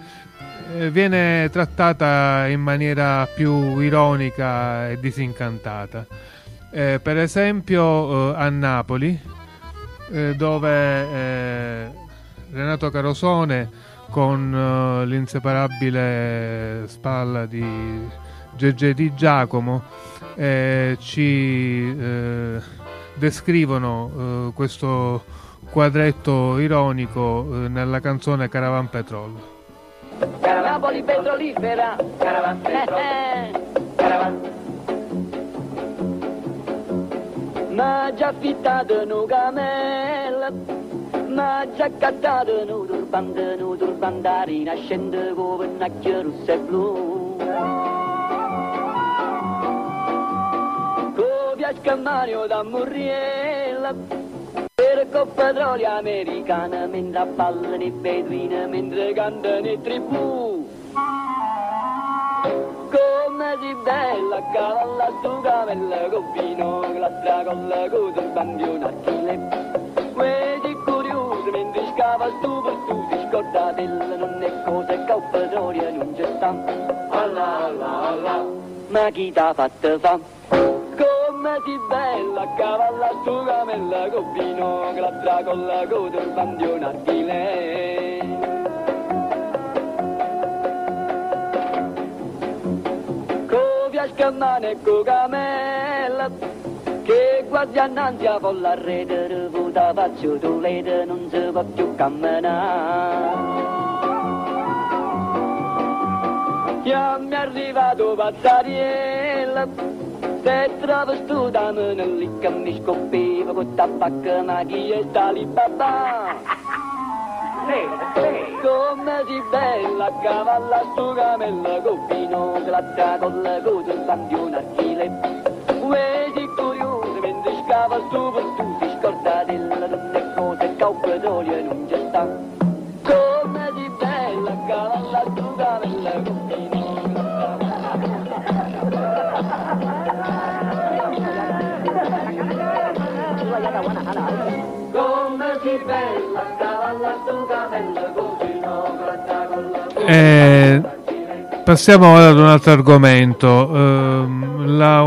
eh, viene trattata in maniera più ironica e disincantata. Eh, per esempio eh, a Napoli, eh, dove Renato Carosone con l'inseparabile spalla di Gegge Di Giacomo ci descrivono questo quadretto ironico eh, nella canzone Caravan Petrol. Napoli petrolifera, Caravan Petrol, Caravan. Ma già affittato un camel, ma già cattato un turbante, un turbante nascente con pennacchio rosso e blu. Copia scammario da Murriella, per petrolio americana mentre ballano i beduini mentre cantano i tribù. Come si bella cavalla su camella con vino con la coda il bandione archile vedi curioso mentre scava stu per tu si scorda della non è cosa il petrolio non c'è sta. Alla alla alla. Ma chi t'ha fatto fa come si bella cavalla su camella con vino glazza con la coda il bandione archile copia scammane con camella che quasi annanzi a folla rete rivuta faccio tu vede non si può più camminare. Chiammi arrivato Pazzariella se trovo stu damene lì che mi scoppiva con tabacco ma chi è tali babà? Come si bella cavalla stu camella con vino glatta con le cose il un archile Vedi curioso mentre scava stu per tu si scorda delle donne cose che un petrolio non c'è sta Come si bella cavalla stu camella con vino Eh, passiamo ora ad un altro argomento, eh, la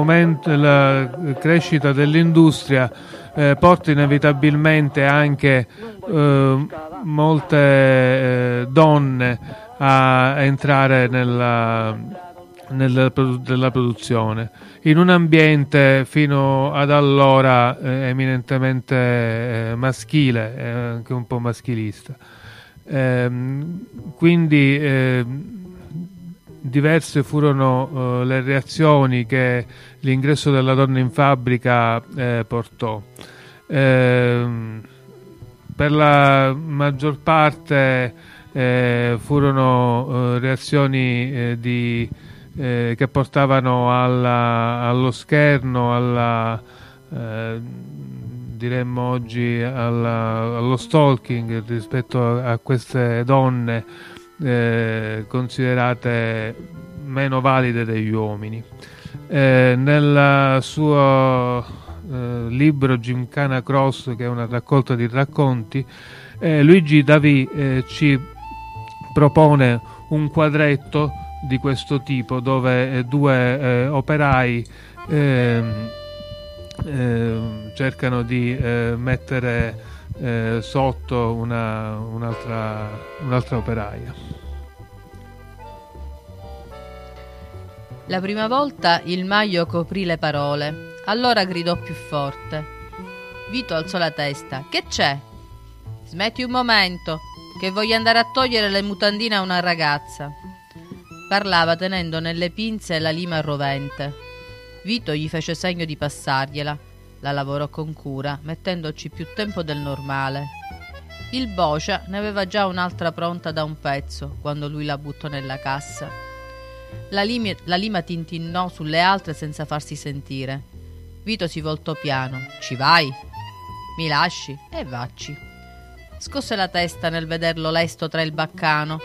crescita dell'industria eh, porta inevitabilmente anche eh, molte donne a entrare nella, nella, della produzione, in un ambiente fino ad allora eh, eminentemente eh, maschile, eh, anche un po' maschilista. Ehm, quindi ehm, diverse furono eh, le reazioni che l'ingresso della donna in fabbrica eh, portò. Ehm, per la maggior parte eh, furono reazioni di eh, che portavano alla, allo scherno, alla, eh, diremmo oggi alla, allo stalking rispetto a, a queste donne eh, considerate meno valide degli uomini. Eh, nel suo eh, libro Gymkhana Cross, che è una raccolta di racconti, eh, Luigi Davi ci propone un quadretto di questo tipo dove eh, due eh, operai ehm, ehm, cercano di eh, mettere sotto una, un'altra, un'altra operaia. La prima volta il maglio coprì le parole, allora gridò più forte. Vito alzò la testa. Che c'è? Smetti un momento, che voglio andare a togliere le mutandine a una ragazza. Parlava tenendo nelle pinze la lima rovente. Vito gli fece segno di passargliela. La lavorò con cura, mettendoci più tempo del normale. Il Bocia ne aveva già un'altra pronta da un pezzo quando lui la buttò nella cassa. La, lima, la lima tintinnò sulle altre senza farsi sentire. Vito si voltò piano. Ci vai? Mi lasci? E vacci. Scosse la testa nel vederlo lesto tra il baccano.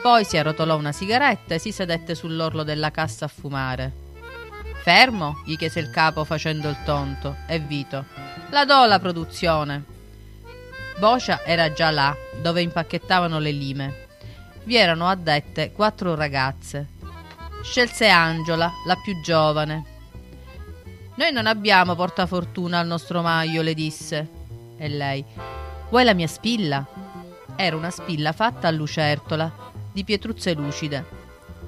Poi si arrotolò una sigaretta e si sedette sull'orlo della cassa a fumare. Fermo? gli chiese il capo facendo il tonto. E Vito. La do la produzione. Bocia era già là, dove impacchettavano le lime. Vi erano addette quattro ragazze. Scelse Angela, la più giovane. Noi non abbiamo portafortuna al nostro maio, le disse. E lei. Vuoi la mia spilla? Era una spilla fatta a lucertola, di pietruzze lucide.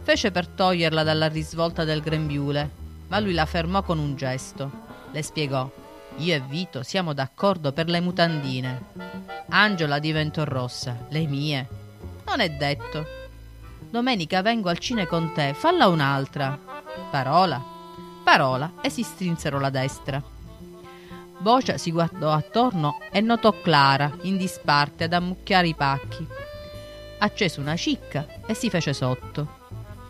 Fece per toglierla dalla risvolta del grembiule, ma lui la fermò con un gesto. Le spiegò: Io e Vito siamo d'accordo per le mutandine. Angela diventò rossa. Le mie? Non è detto. Domenica vengo al cine con te, falla un'altra. Parola? Parola, e si strinsero la destra. Bocia si guardò attorno e notò Clara, in disparte, ad ammucchiare i pacchi. Accese una cicca e si fece sotto.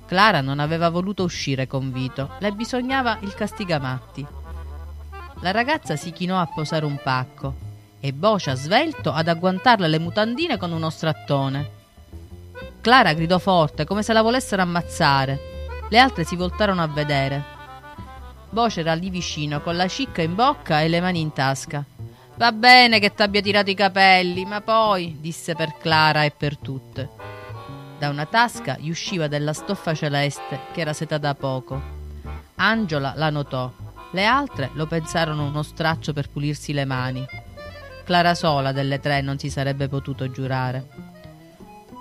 Clara non aveva voluto uscire con Vito, le bisognava il castigamatti. La ragazza si chinò a posare un pacco e Bocia svelto ad agguantarle le mutandine con uno strattone. Clara gridò forte come se la volessero ammazzare. Le altre si voltarono a vedere. Boce era lì vicino, con la cicca in bocca e le mani in tasca. Va bene che t'abbia tirato i capelli, ma poi, disse per Clara e per tutte. Da una tasca gli usciva della stoffa celeste che era setata da poco. Angela la notò. Le altre lo pensarono uno straccio per pulirsi le mani. Clara sola delle tre non si sarebbe potuto giurare.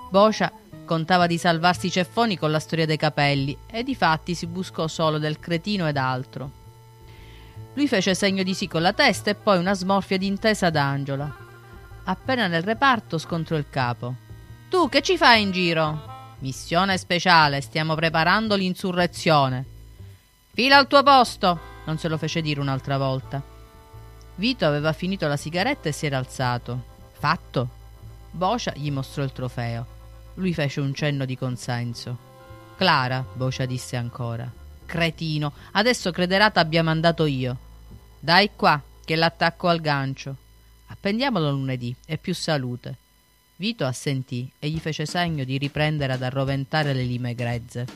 Bocia Contava di salvarsi i ceffoni con la storia dei capelli e di fatti si buscò solo del cretino ed altro. Lui fece segno di sì con la testa e poi una smorfia d'intesa ad Angela. Appena nel reparto scontrò il capo. Tu che ci fai in giro? Missione speciale, stiamo preparando l'insurrezione. Fila al tuo posto, non se lo fece dire un'altra volta. Vito aveva finito la sigaretta e si era alzato. Fatto. Bocia gli mostrò il trofeo. Lui fece un cenno di consenso. Clara, Bocia disse ancora. Cretino, adesso crederà t'abbia mandato io. Dai qua, che l'attacco al gancio. Appendiamolo lunedì, e più salute. Vito assentì e gli fece segno di riprendere ad arroventare le lime grezze.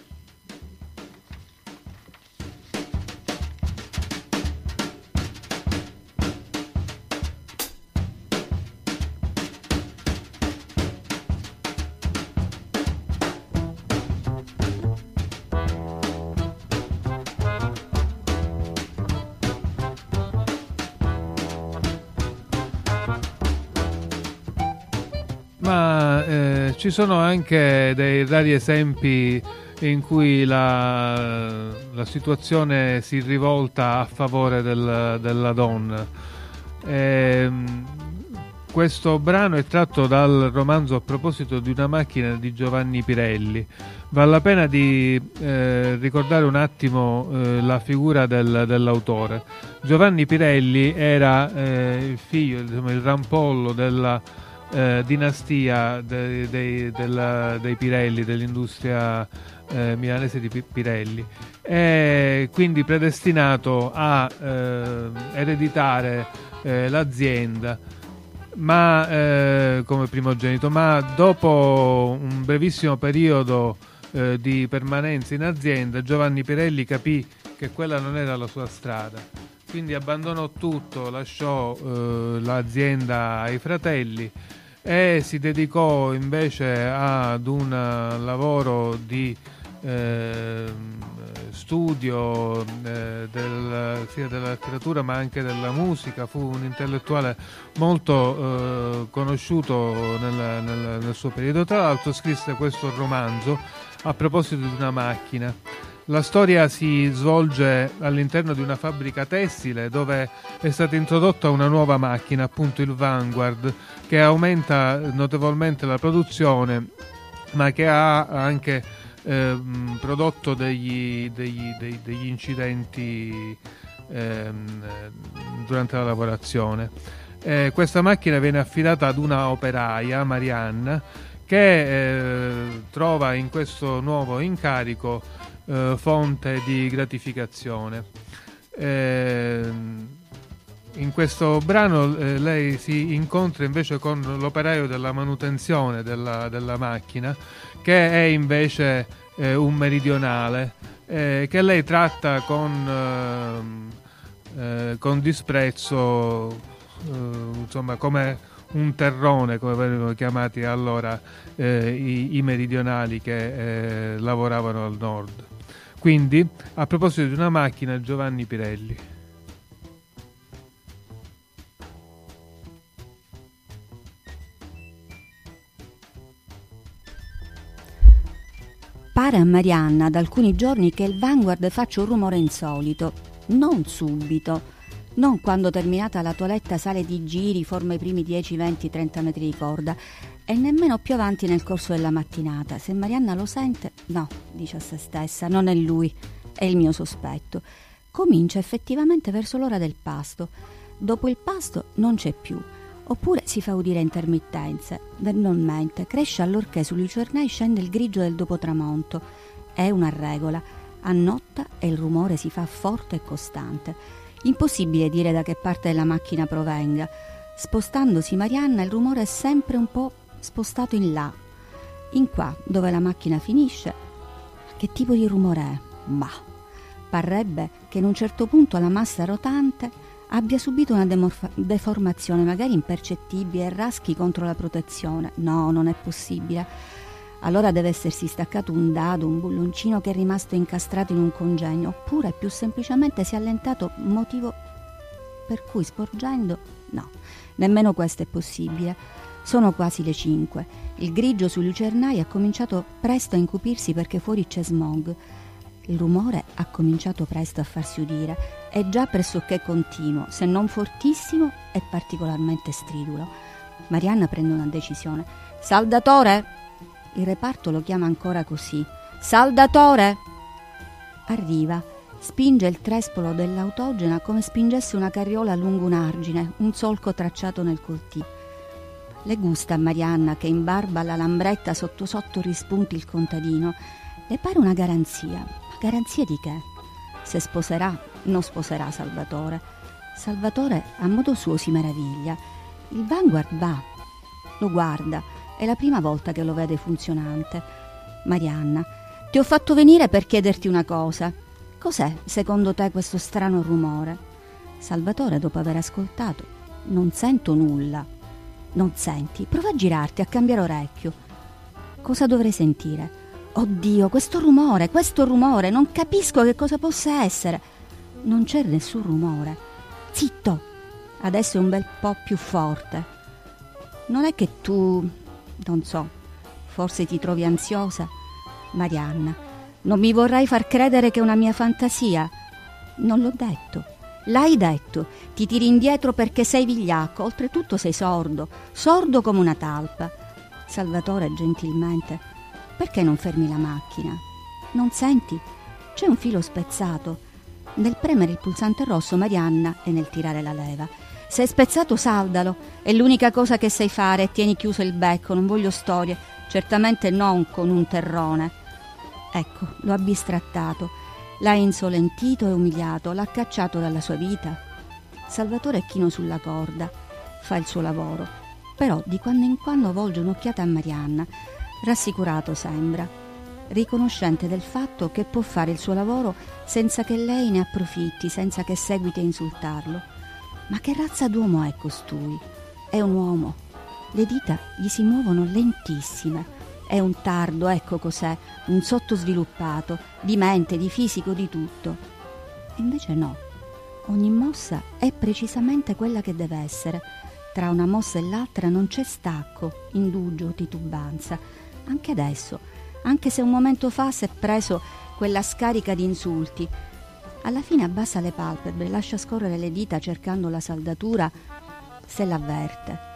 Ci sono anche dei rari esempi in cui la, la situazione si rivolta a favore del, della donna. E, ehm, questo brano è tratto dal romanzo a proposito di una macchina di Giovanni Pirelli. Vale la pena di eh, ricordare un attimo eh, la figura del, dell'autore. Giovanni Pirelli era eh, il figlio, diciamo, il rampollo della eh, dinastia de, de, della, dei Pirelli, dell'industria eh, milanese di Pirelli, è quindi predestinato a eh, ereditare eh, l'azienda ma, eh, come primogenito, ma dopo un brevissimo periodo eh, di permanenza in azienda Giovanni Pirelli capì che quella non era la sua strada. Quindi abbandonò tutto, lasciò l'azienda ai fratelli e si dedicò invece ad un lavoro di eh, studio eh, del, sia della letteratura ma anche della musica, fu un intellettuale molto eh, conosciuto nel, nel, nel suo periodo, tra l'altro scrisse questo romanzo a proposito di una macchina. La storia si svolge all'interno di una fabbrica tessile dove è stata introdotta una nuova macchina, appunto il Vanguard, che aumenta notevolmente la produzione, ma che ha anche eh, prodotto degli, degli, degli, degli incidenti eh, durante la lavorazione. Eh, questa macchina viene affidata ad una operaia, Marianna, che eh, trova in questo nuovo incarico eh, fonte di gratificazione. Ehm, in questo brano eh, lei si incontra invece con l'operaio della manutenzione della, della macchina che è invece eh, un meridionale, eh, che lei tratta con, eh, eh con disprezzo, eh, insomma, come un terrone, come venivano chiamati allora eh, i, i, meridionali che lavoravano al nord. Quindi, a proposito di una macchina, Giovanni Pirelli. Pare a Marianna da alcuni giorni che il Vanguard faccia un rumore insolito, non subito, non quando terminata la toeletta sale di giri, forma i primi 10, 20, 30 metri di corda e nemmeno più avanti nel corso della mattinata. Se Marianna lo sente, no, dice a se stessa, non è lui, è il mio sospetto. Comincia effettivamente verso l'ora del pasto. Dopo il pasto non c'è più oppure si fa udire intermittenze, verbalmente, cresce allorché sugli lucernai scende il grigio del dopotramonto. È una regola, annotta e il rumore si fa forte e costante. Impossibile dire da che parte della macchina provenga. Spostandosi Marianna il rumore è sempre un po' spostato in là. In qua, dove la macchina finisce, che tipo di rumore è? Ma parrebbe che in un certo punto la massa rotante abbia subito una demorfa- deformazione magari impercettibile e raschi contro la protezione. No, non è possibile. Allora deve essersi staccato un dado, un bulloncino che è rimasto incastrato in un congegno, oppure più semplicemente si è allentato, motivo per cui sporgendo, no, nemmeno questo è possibile. Sono quasi le 5. Il grigio sui lucernai ha cominciato presto a incupirsi perché fuori c'è smog. Il rumore ha cominciato presto a farsi udire, è già pressoché continuo, se non fortissimo e particolarmente stridulo. Marianna prende una decisione. Saldatore! Il reparto lo chiama ancora così. Saldatore! Arriva, spinge il trespolo dell'autogena come spingesse una carriola lungo un argine, un solco tracciato nel coltì. Le gusta a Marianna che in barba alla lambretta sotto sotto rispunti il contadino. Le pare una garanzia, Garanzia di che? Se sposerà, non sposerà Salvatore. Salvatore a modo suo si meraviglia. Il Vanguard va, lo guarda, è la prima volta che lo vede funzionante. Marianna, ti ho fatto venire per chiederti una cosa. Cos'è, secondo te, questo strano rumore? Salvatore, dopo aver ascoltato, non sento nulla. Non senti? Prova a girarti, a cambiare orecchio. Cosa dovrei sentire? Oddio, questo rumore, questo rumore, non capisco che cosa possa essere. Non c'è nessun rumore. Zitto! Adesso è un bel po' più forte. Non è che tu, non so, forse ti trovi ansiosa? Marianna, Non mi vorrai far credere che è una mia fantasia. Non l'ho detto. L'hai detto. Ti tiri indietro perché sei vigliacco, oltretutto sei sordo, sordo come una talpa. Salvatore, gentilmente, perché non fermi la macchina? Non senti? C'è un filo spezzato. Nel premere il pulsante rosso, Marianna, e nel tirare la leva. Se è spezzato, saldalo. È l'unica cosa che sai fare tieni chiuso il becco, non voglio storie. Certamente non con un terrone. Ecco, lo ha bistrattato. L'ha insolentito e umiliato, l'ha cacciato dalla sua vita. Salvatore è chino sulla corda, fa il suo lavoro, però di quando in quando volge un'occhiata a Marianna, rassicurato sembra, riconoscente del fatto che può fare il suo lavoro senza che lei ne approfitti, senza che seguiti a insultarlo. Ma che razza d'uomo è costui? È un uomo. Le dita gli si muovono lentissime. È un tardo, ecco cos'è, un sottosviluppato, di mente, di fisico, di tutto. Invece no. Ogni mossa è precisamente quella che deve essere. Tra una mossa e l'altra non c'è stacco, indugio, titubanza. Anche adesso, anche se un momento fa si è preso quella scarica di insulti. Alla fine abbassa le palpebre, lascia scorrere le dita cercando la saldatura, se l'avverte.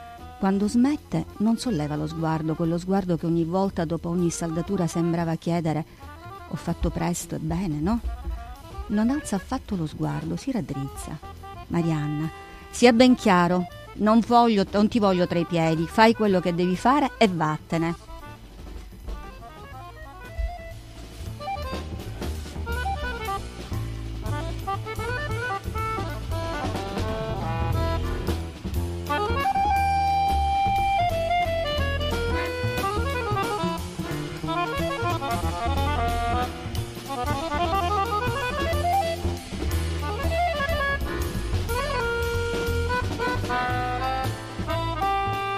Quando smette non solleva lo sguardo, quello sguardo che ogni volta dopo ogni saldatura sembrava chiedere ho fatto presto e bene, no? Non alza affatto lo sguardo, si raddrizza. Marianna, sia ben chiaro, non, voglio, non ti voglio tra i piedi, fai quello che devi fare e vattene.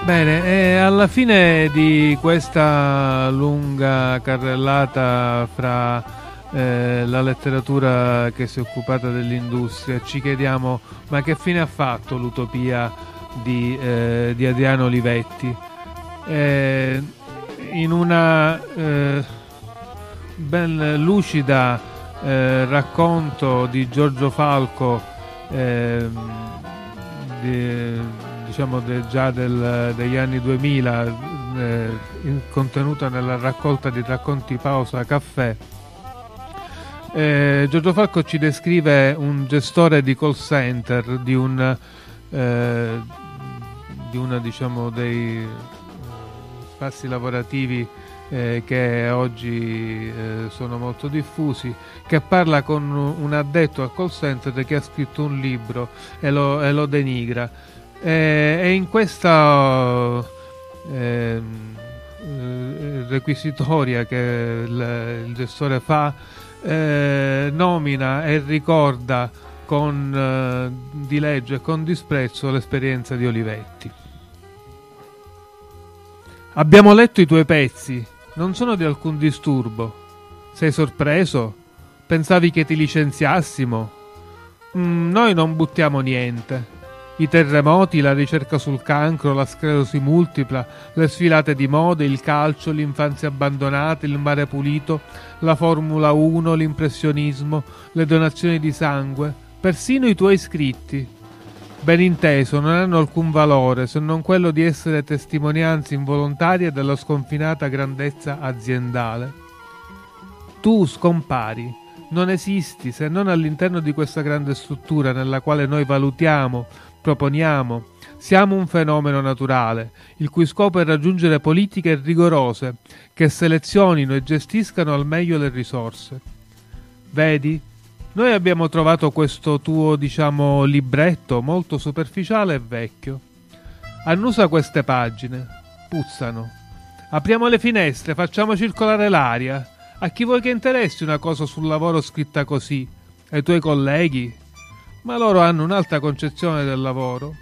Bene, e alla fine di questa lunga carrellata fra eh, la letteratura che si è occupata dell'industria, ci chiediamo ma che fine ha fatto l'utopia di, eh, di Adriano Olivetti? Eh, in una eh, ben lucida eh, racconto di Giorgio Falco ehm, di, diciamo de, già del, degli anni 2000 eh, contenuta nella raccolta di racconti Pausa Caffè eh, Giorgio Falco ci descrive un gestore di call center di un eh, di una diciamo dei spazi lavorativi eh, che oggi eh, sono molto diffusi, che parla con un addetto al call center che ha scritto un libro e lo, e lo denigra. E, e, in questa eh, requisitoria che il, il gestore fa, eh, nomina e ricorda con eh, dileggio e con disprezzo l'esperienza di Olivetti. Abbiamo letto i tuoi pezzi, non sono di alcun disturbo. Sei sorpreso? Pensavi che ti licenziassimo? Mm, noi non buttiamo niente. I terremoti, la ricerca sul cancro, la sclerosi multipla, le sfilate di mode, il calcio, l'infanzia abbandonata, il mare pulito, la Formula 1, l'impressionismo, le donazioni di sangue, persino i tuoi iscritti. Ben inteso, non hanno alcun valore se non quello di essere testimonianze involontarie della sconfinata grandezza aziendale. Tu scompari, non esisti se non all'interno di questa grande struttura nella quale noi valutiamo, proponiamo. Siamo un fenomeno naturale, il cui scopo è raggiungere politiche rigorose che selezionino e gestiscano al meglio le risorse. Vedi? Noi abbiamo trovato questo tuo, diciamo, libretto molto superficiale e vecchio. Annusa queste pagine. Puzzano. Apriamo le finestre, facciamo circolare l'aria. A chi vuoi che interessi una cosa sul lavoro scritta così? Ai tuoi colleghi? Ma loro hanno un'alta concezione del lavoro.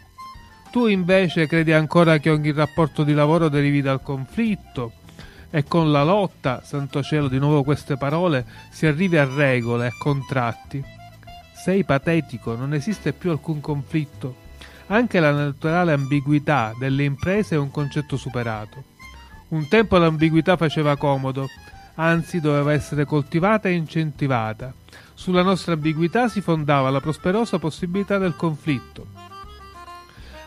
Tu invece credi ancora che ogni rapporto di lavoro derivi dal conflitto e con la lotta, santo cielo, di nuovo queste parole, si arrivi a regole, a contratti. Sei patetico, non esiste più alcun conflitto. Anche la naturale ambiguità delle imprese è un concetto superato. Un tempo l'ambiguità faceva comodo, anzi doveva essere coltivata e incentivata. Sulla nostra ambiguità si fondava la prosperosa possibilità del conflitto.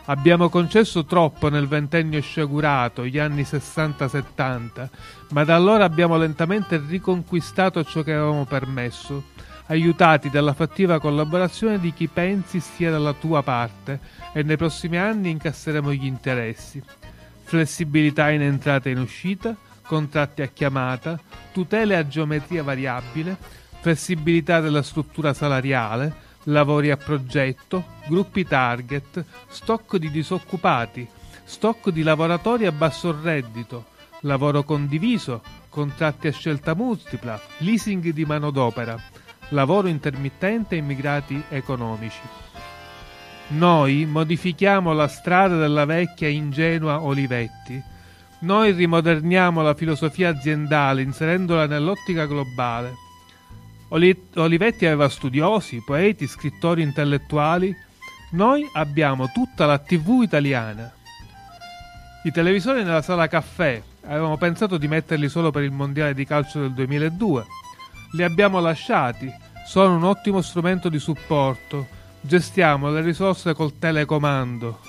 Abbiamo concesso troppo nel ventennio sciagurato, gli anni 60-70, ma da allora abbiamo lentamente riconquistato ciò che avevamo permesso, aiutati dalla fattiva collaborazione di chi pensi stia dalla tua parte e nei prossimi anni incasseremo gli interessi. Flessibilità in entrata e in uscita, contratti a chiamata, tutele a geometria variabile, flessibilità della struttura salariale, lavori a progetto, gruppi target, stock di disoccupati, stock di lavoratori a basso reddito, lavoro condiviso, contratti a scelta multipla, leasing di manodopera, lavoro intermittente e immigrati economici. Noi modifichiamo la strada della vecchia ingenua Olivetti. Noi rimoderniamo la filosofia aziendale inserendola nell'ottica globale. Oli- Olivetti aveva studiosi, poeti, scrittori intellettuali. Noi abbiamo tutta la TV italiana. I televisori nella sala caffè avevamo pensato di metterli solo per il mondiale di calcio del 2002. Li abbiamo lasciati, sono un ottimo strumento di supporto. Gestiamo le risorse col telecomando.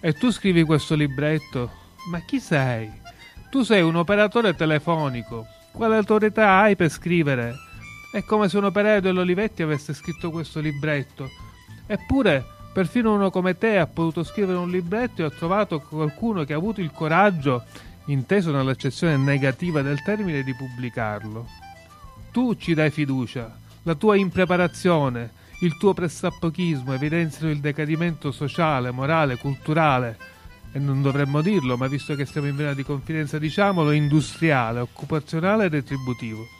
E tu scrivi questo libretto? Ma chi sei? Tu sei un operatore telefonico. Quale autorità hai per scrivere? È come se un operaio dell'Olivetti avesse scritto questo libretto. Eppure, perfino uno come te ha potuto scrivere un libretto e ha trovato qualcuno che ha avuto il coraggio, inteso nell'accezione negativa del termine, di pubblicarlo. Tu ci dai fiducia, la tua impreparazione, il tuo pressappochismo evidenziano il decadimento sociale, morale, culturale, e non dovremmo dirlo, ma visto che siamo in vena di confidenza diciamolo, industriale, occupazionale e retributivo.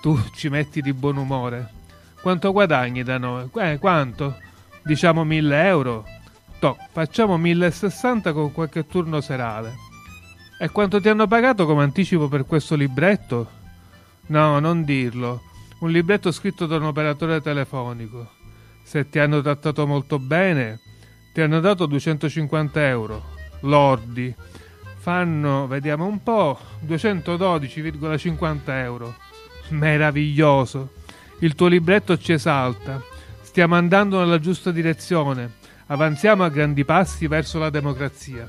Tu ci metti di buon umore. Quanto guadagni da noi? Eh, quanto? Diciamo 1000 euro? Toh, facciamo 1060 con qualche turno serale. E quanto ti hanno pagato come anticipo per questo libretto? No, non dirlo. Un libretto scritto da un operatore telefonico. Se ti hanno trattato molto bene, ti hanno dato 250 euro. Lordi. Fanno, vediamo un po', 212,50 euro. Meraviglioso. Il tuo libretto ci esalta. Stiamo andando nella giusta direzione. Avanziamo a grandi passi verso la democrazia.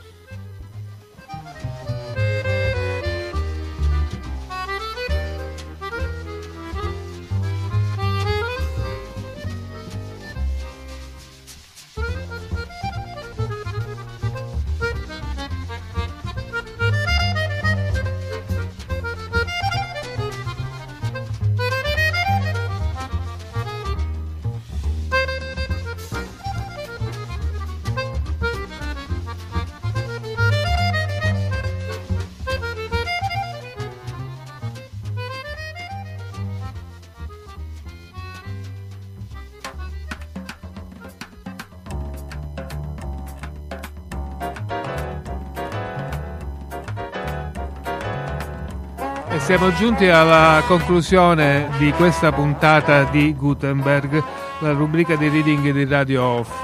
Siamo giunti alla conclusione di questa puntata di Gutenberg, la rubrica di reading di Radio Off.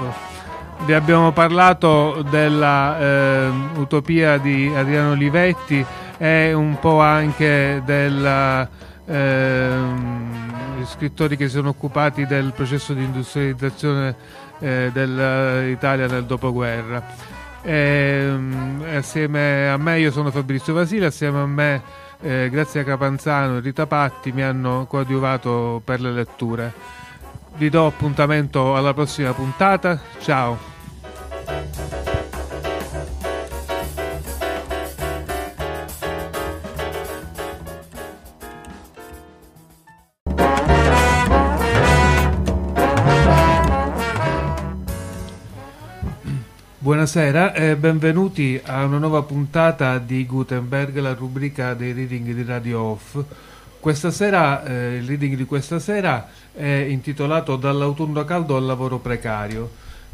Vi abbiamo parlato della eh, utopia di Adriano Olivetti e un po' anche della eh, scrittori che si sono occupati del processo di industrializzazione eh, dell'Italia nel dopoguerra. E, assieme a me, io sono Fabrizio Vasile, assieme a me eh, grazie a Capanzano e Rita Patti mi hanno coadiuvato per le letture. Vi do appuntamento alla prossima puntata. Ciao. Buonasera e benvenuti a una nuova puntata di Gutenberg, la rubrica dei reading di Radio Off. Questa sera, eh, il reading di questa sera è intitolato Dall'autunno caldo al lavoro precario.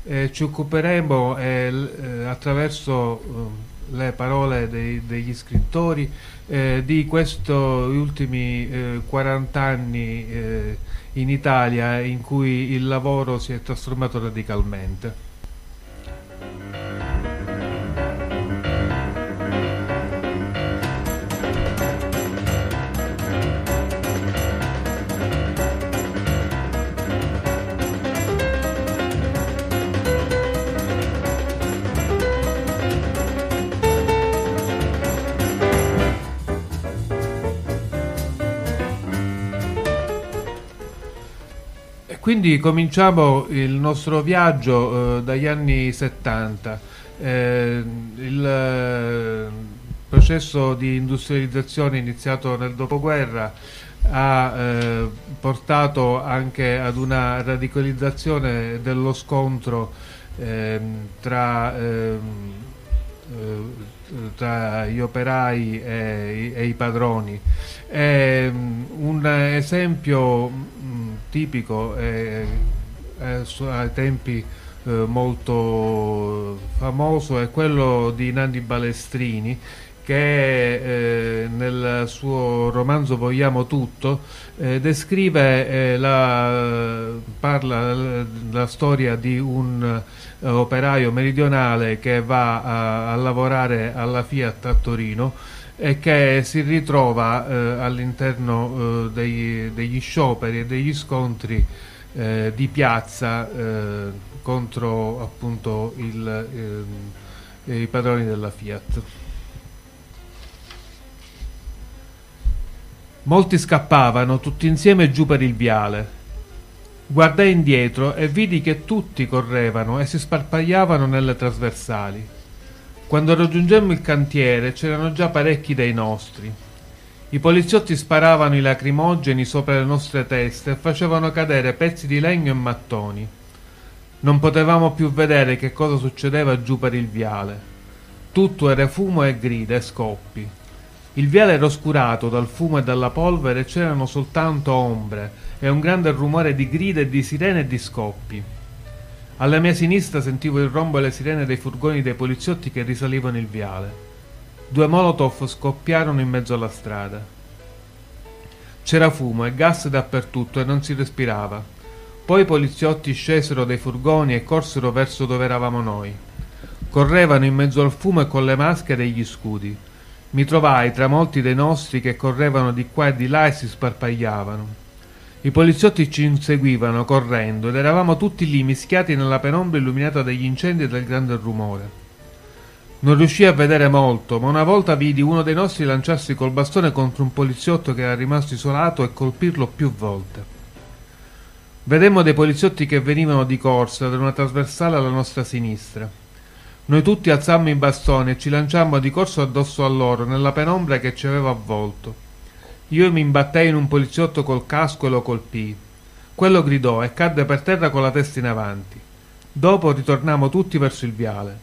Eh, ci occuperemo eh, l- attraverso le parole dei, degli scrittori di questi ultimi 40 anni in Italia in cui il lavoro si è trasformato radicalmente. Quindi cominciamo il nostro viaggio eh, dagli anni 70. Eh, il eh, processo di industrializzazione iniziato nel dopoguerra ha eh, portato anche ad una radicalizzazione dello scontro ehm, tra, ehm, eh, tra, gli operai e, e i padroni. E, um, un esempio tipico è ai tempi eh, molto famoso è quello di Nanni Balestrini che eh, nel suo romanzo Vogliamo tutto eh, descrive eh, la, parla la storia di un eh, operaio meridionale che va a, a, lavorare alla Fiat a Torino e che si ritrova eh, all'interno eh, dei, degli scioperi e degli scontri di piazza contro appunto il, i padroni della Fiat. Molti scappavano tutti insieme giù per il viale. Guardai indietro e vidi che tutti correvano e si sparpagliavano nelle trasversali. Quando raggiungemmo il cantiere c'erano già parecchi dei nostri. I poliziotti sparavano i lacrimogeni sopra le nostre teste e facevano cadere pezzi di legno e mattoni. Non potevamo più vedere che cosa succedeva giù per il viale. Tutto era fumo e grida e scoppi. Il viale era oscurato dal fumo e dalla polvere e c'erano soltanto ombre e un grande rumore di grida e di sirene e di scoppi. Alla mia sinistra sentivo il rombo e le sirene dei furgoni dei poliziotti che risalivano il viale. Due molotov scoppiarono in mezzo alla strada. C'era fumo e gas dappertutto e non si respirava. Poi i poliziotti scesero dai furgoni e corsero verso dove eravamo noi. Correvano in mezzo al fumo e con le maschere e gli scudi. Mi trovai tra molti dei nostri che correvano di qua e di là e si sparpagliavano. I poliziotti ci inseguivano correndo ed eravamo tutti lì mischiati nella penombra illuminata dagli incendi e dal grande rumore. Non riuscii a vedere molto, ma una volta vidi uno dei nostri lanciarsi col bastone contro un poliziotto che era rimasto isolato e colpirlo più volte. Vedemmo dei poliziotti che venivano di corsa da una trasversale alla nostra sinistra. Noi tutti alzammo i bastoni e ci lanciammo di corso addosso a loro, nella penombra che ci aveva avvolto. Io mi imbattei in un poliziotto col casco e lo colpii. Quello gridò e cadde per terra con la testa in avanti. Dopo ritornammo tutti verso il viale.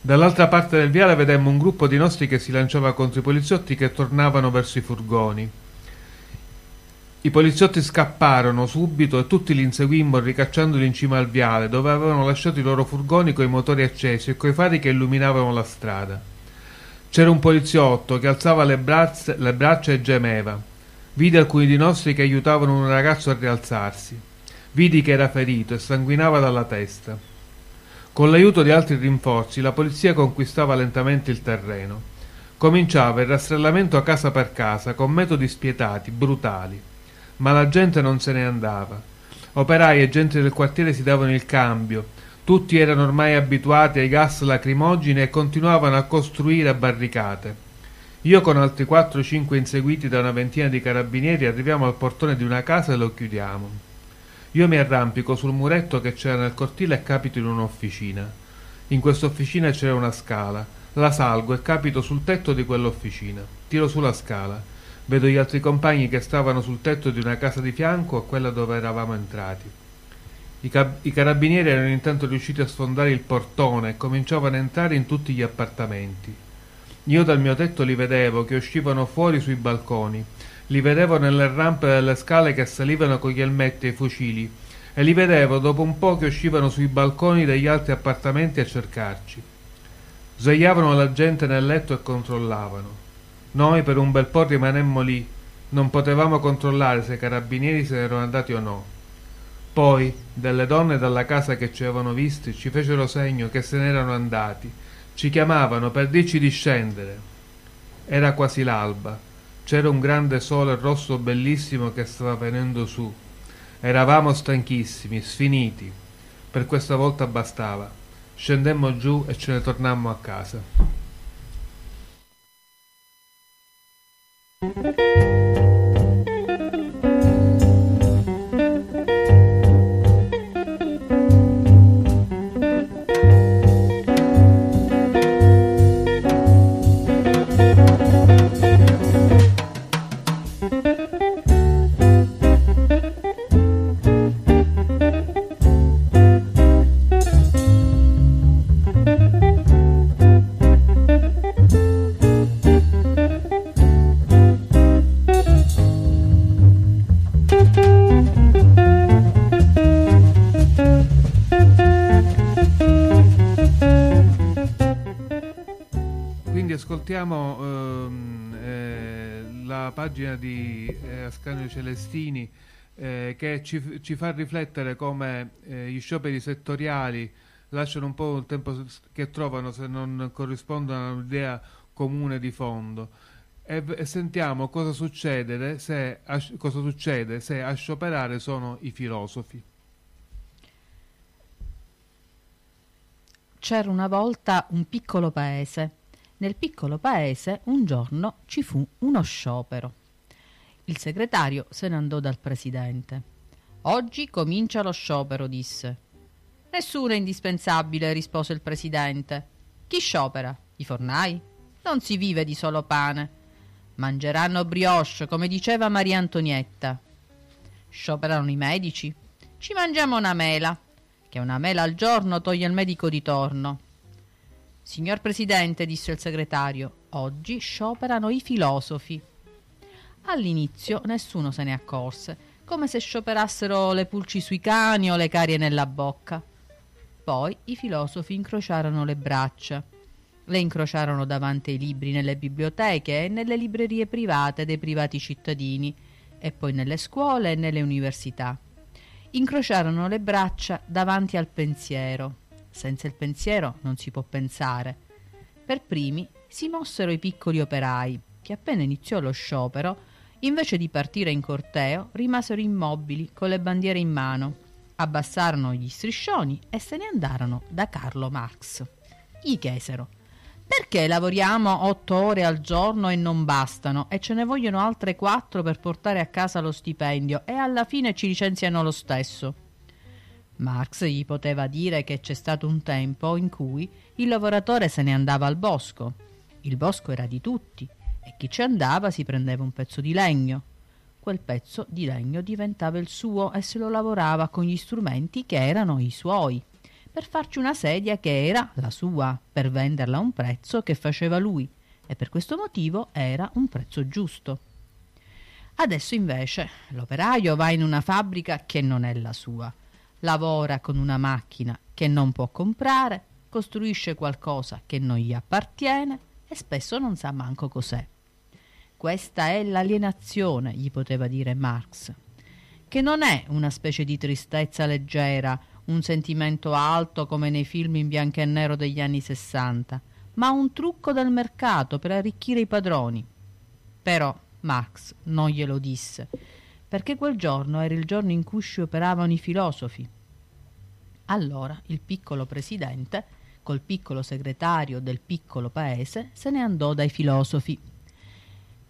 Dall'altra parte del viale vedemmo un gruppo di nostri che si lanciava contro i poliziotti che tornavano verso i furgoni. I poliziotti scapparono subito e tutti li inseguimmo ricacciandoli in cima al viale, dove avevano lasciato i loro furgoni coi motori accesi e coi fari che illuminavano la strada. C'era un poliziotto che alzava le, brazze, le braccia e gemeva. Vidi alcuni di nostri che aiutavano un ragazzo a rialzarsi. Vidi che era ferito e sanguinava dalla testa. Con l'aiuto di altri rinforzi la polizia conquistava lentamente il terreno. Cominciava il rastrellamento casa per casa con metodi spietati, brutali ma la gente non se ne andava. Operai e gente del quartiere si davano il cambio. Tutti erano ormai abituati ai gas lacrimogeni e continuavano a costruire barricate. Io con altri quattro o cinque inseguiti da una ventina di carabinieri arriviamo al portone di una casa e lo chiudiamo. Io mi arrampico sul muretto che c'era nel cortile e capito in un'officina. In questa officina c'era una scala. La salgo e capito sul tetto di quell'officina. Tiro sulla scala. Vedo gli altri compagni che stavano sul tetto di una casa di fianco a quella dove eravamo entrati. I, cab- I, carabinieri erano intanto riusciti a sfondare il portone e cominciavano a entrare in tutti gli appartamenti. Io dal mio tetto li vedevo che uscivano fuori sui balconi, li vedevo nelle rampe delle scale che salivano con gli elmetti e i fucili, e li vedevo dopo un po' che uscivano sui balconi degli altri appartamenti a cercarci. Svegliavano la gente nel letto e controllavano. Noi per un bel po' rimanemmo lì, non potevamo controllare se i carabinieri se ne erano andati o no. Poi, delle donne dalla casa che ci avevano visti, ci fecero segno che se ne erano andati, ci chiamavano per dirci di scendere. Era quasi l'alba, c'era un grande sole rosso bellissimo che stava venendo su. Eravamo stanchissimi, sfiniti. Per questa volta bastava. Scendemmo giù e ce ne tornammo a casa. Ascoltiamo ehm, eh, la pagina di eh, Ascanio Celestini eh, che ci, ci, fa riflettere come eh, gli scioperi settoriali lasciano un po' il tempo che trovano se non corrispondono a un'idea comune di fondo. E, e sentiamo cosa succede, se a, cosa succede se a scioperare sono i filosofi. C'era una volta un piccolo paese. Nel piccolo paese un giorno ci fu uno sciopero. Il segretario se ne andò dal presidente. Oggi comincia lo sciopero, disse. Nessuno è indispensabile, rispose il presidente. Chi sciopera? I fornai? Non si vive di solo pane. Mangeranno brioche, come diceva Maria Antonietta. Scioperano i medici? Ci mangiamo una mela, che una mela al giorno toglie il medico di torno. Signor Presidente, disse il segretario, oggi scioperano i filosofi. All'inizio nessuno se ne accorse, come se scioperassero le pulci sui cani o le carie nella bocca. Poi i filosofi incrociarono le braccia. Le incrociarono davanti ai libri nelle biblioteche e nelle librerie private dei privati cittadini, e poi nelle scuole e nelle università. Incrociarono le braccia davanti al pensiero. Senza il pensiero non si può pensare. Per primi si mossero i piccoli operai, che appena iniziò lo sciopero Invece di partire in corteo, rimasero immobili con le bandiere in mano, abbassarono gli striscioni e se ne andarono da Carlo Marx. Gli chiesero perché lavoriamo otto ore al giorno e non bastano e ce ne vogliono altre quattro per portare a casa lo stipendio e alla fine ci licenziano lo stesso. Marx gli poteva dire che c'è stato un tempo in cui il lavoratore se ne andava al bosco. Il bosco era di tutti e chi ci andava si prendeva un pezzo di legno. Quel pezzo di legno diventava il suo e se lo lavorava con gli strumenti che erano i suoi, per farci una sedia che era la sua, per venderla a un prezzo che faceva lui, e per questo motivo era un prezzo giusto. Adesso invece l'operaio va in una fabbrica che non è la sua, lavora con una macchina che non può comprare, costruisce qualcosa che non gli appartiene e spesso non sa manco cos'è. Questa è l'alienazione, gli poteva dire Marx, che non è una specie di tristezza leggera, un sentimento alto come nei film in bianco e nero degli anni sessanta, ma un trucco del mercato per arricchire i padroni. Però Marx non glielo disse, perché quel giorno era il giorno in cui scioperavano i filosofi. Allora il piccolo presidente col piccolo segretario del piccolo paese, se ne andò dai filosofi.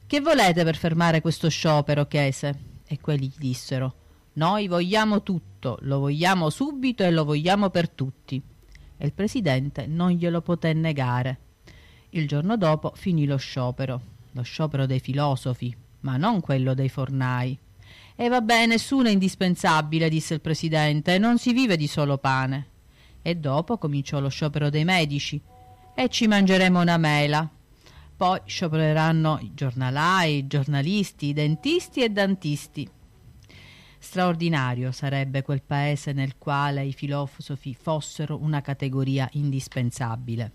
Che volete per fermare questo sciopero? chiese. E quelli gli dissero: Noi vogliamo tutto, lo vogliamo subito e lo vogliamo per tutti. E il presidente non glielo poté negare. Il giorno dopo finì lo sciopero, lo sciopero dei filosofi, ma non quello dei fornai. E vabbè, nessuno è indispensabile, disse il presidente, non si vive di solo pane e dopo cominciò lo sciopero dei medici e ci mangeremo una mela. Poi sciopereranno i giornalai, i giornalisti, i dentisti e dantisti. Straordinario sarebbe quel paese nel quale i filosofi fossero una categoria indispensabile.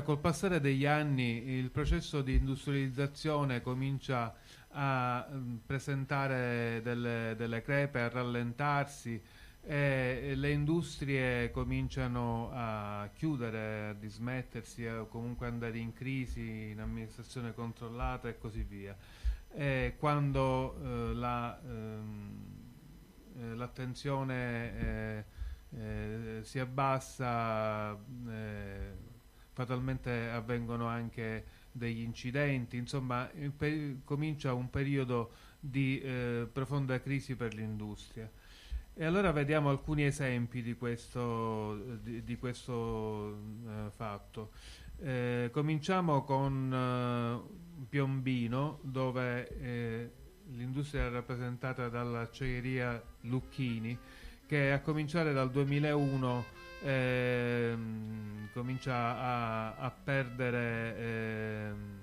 Allora, col passare degli anni il processo di industrializzazione comincia a um, presentare delle, delle, crepe, a rallentarsi e le industrie cominciano a chiudere, a dismettersi o comunque andare in crisi, in amministrazione controllata e così via. E quando eh, la, ehm, eh, l'attenzione eh, eh si abbassa eh, fatalmente avvengono anche degli incidenti, insomma comincia un periodo di eh, profonda crisi per l'industria. E allora vediamo alcuni esempi di questo, di, di questo eh, fatto. Eh, cominciamo con eh, Piombino, dove eh, l'industria è rappresentata dall'acciaieria Lucchini, che a cominciare dal 2001 ehm, comincia a, a perdere, ehm,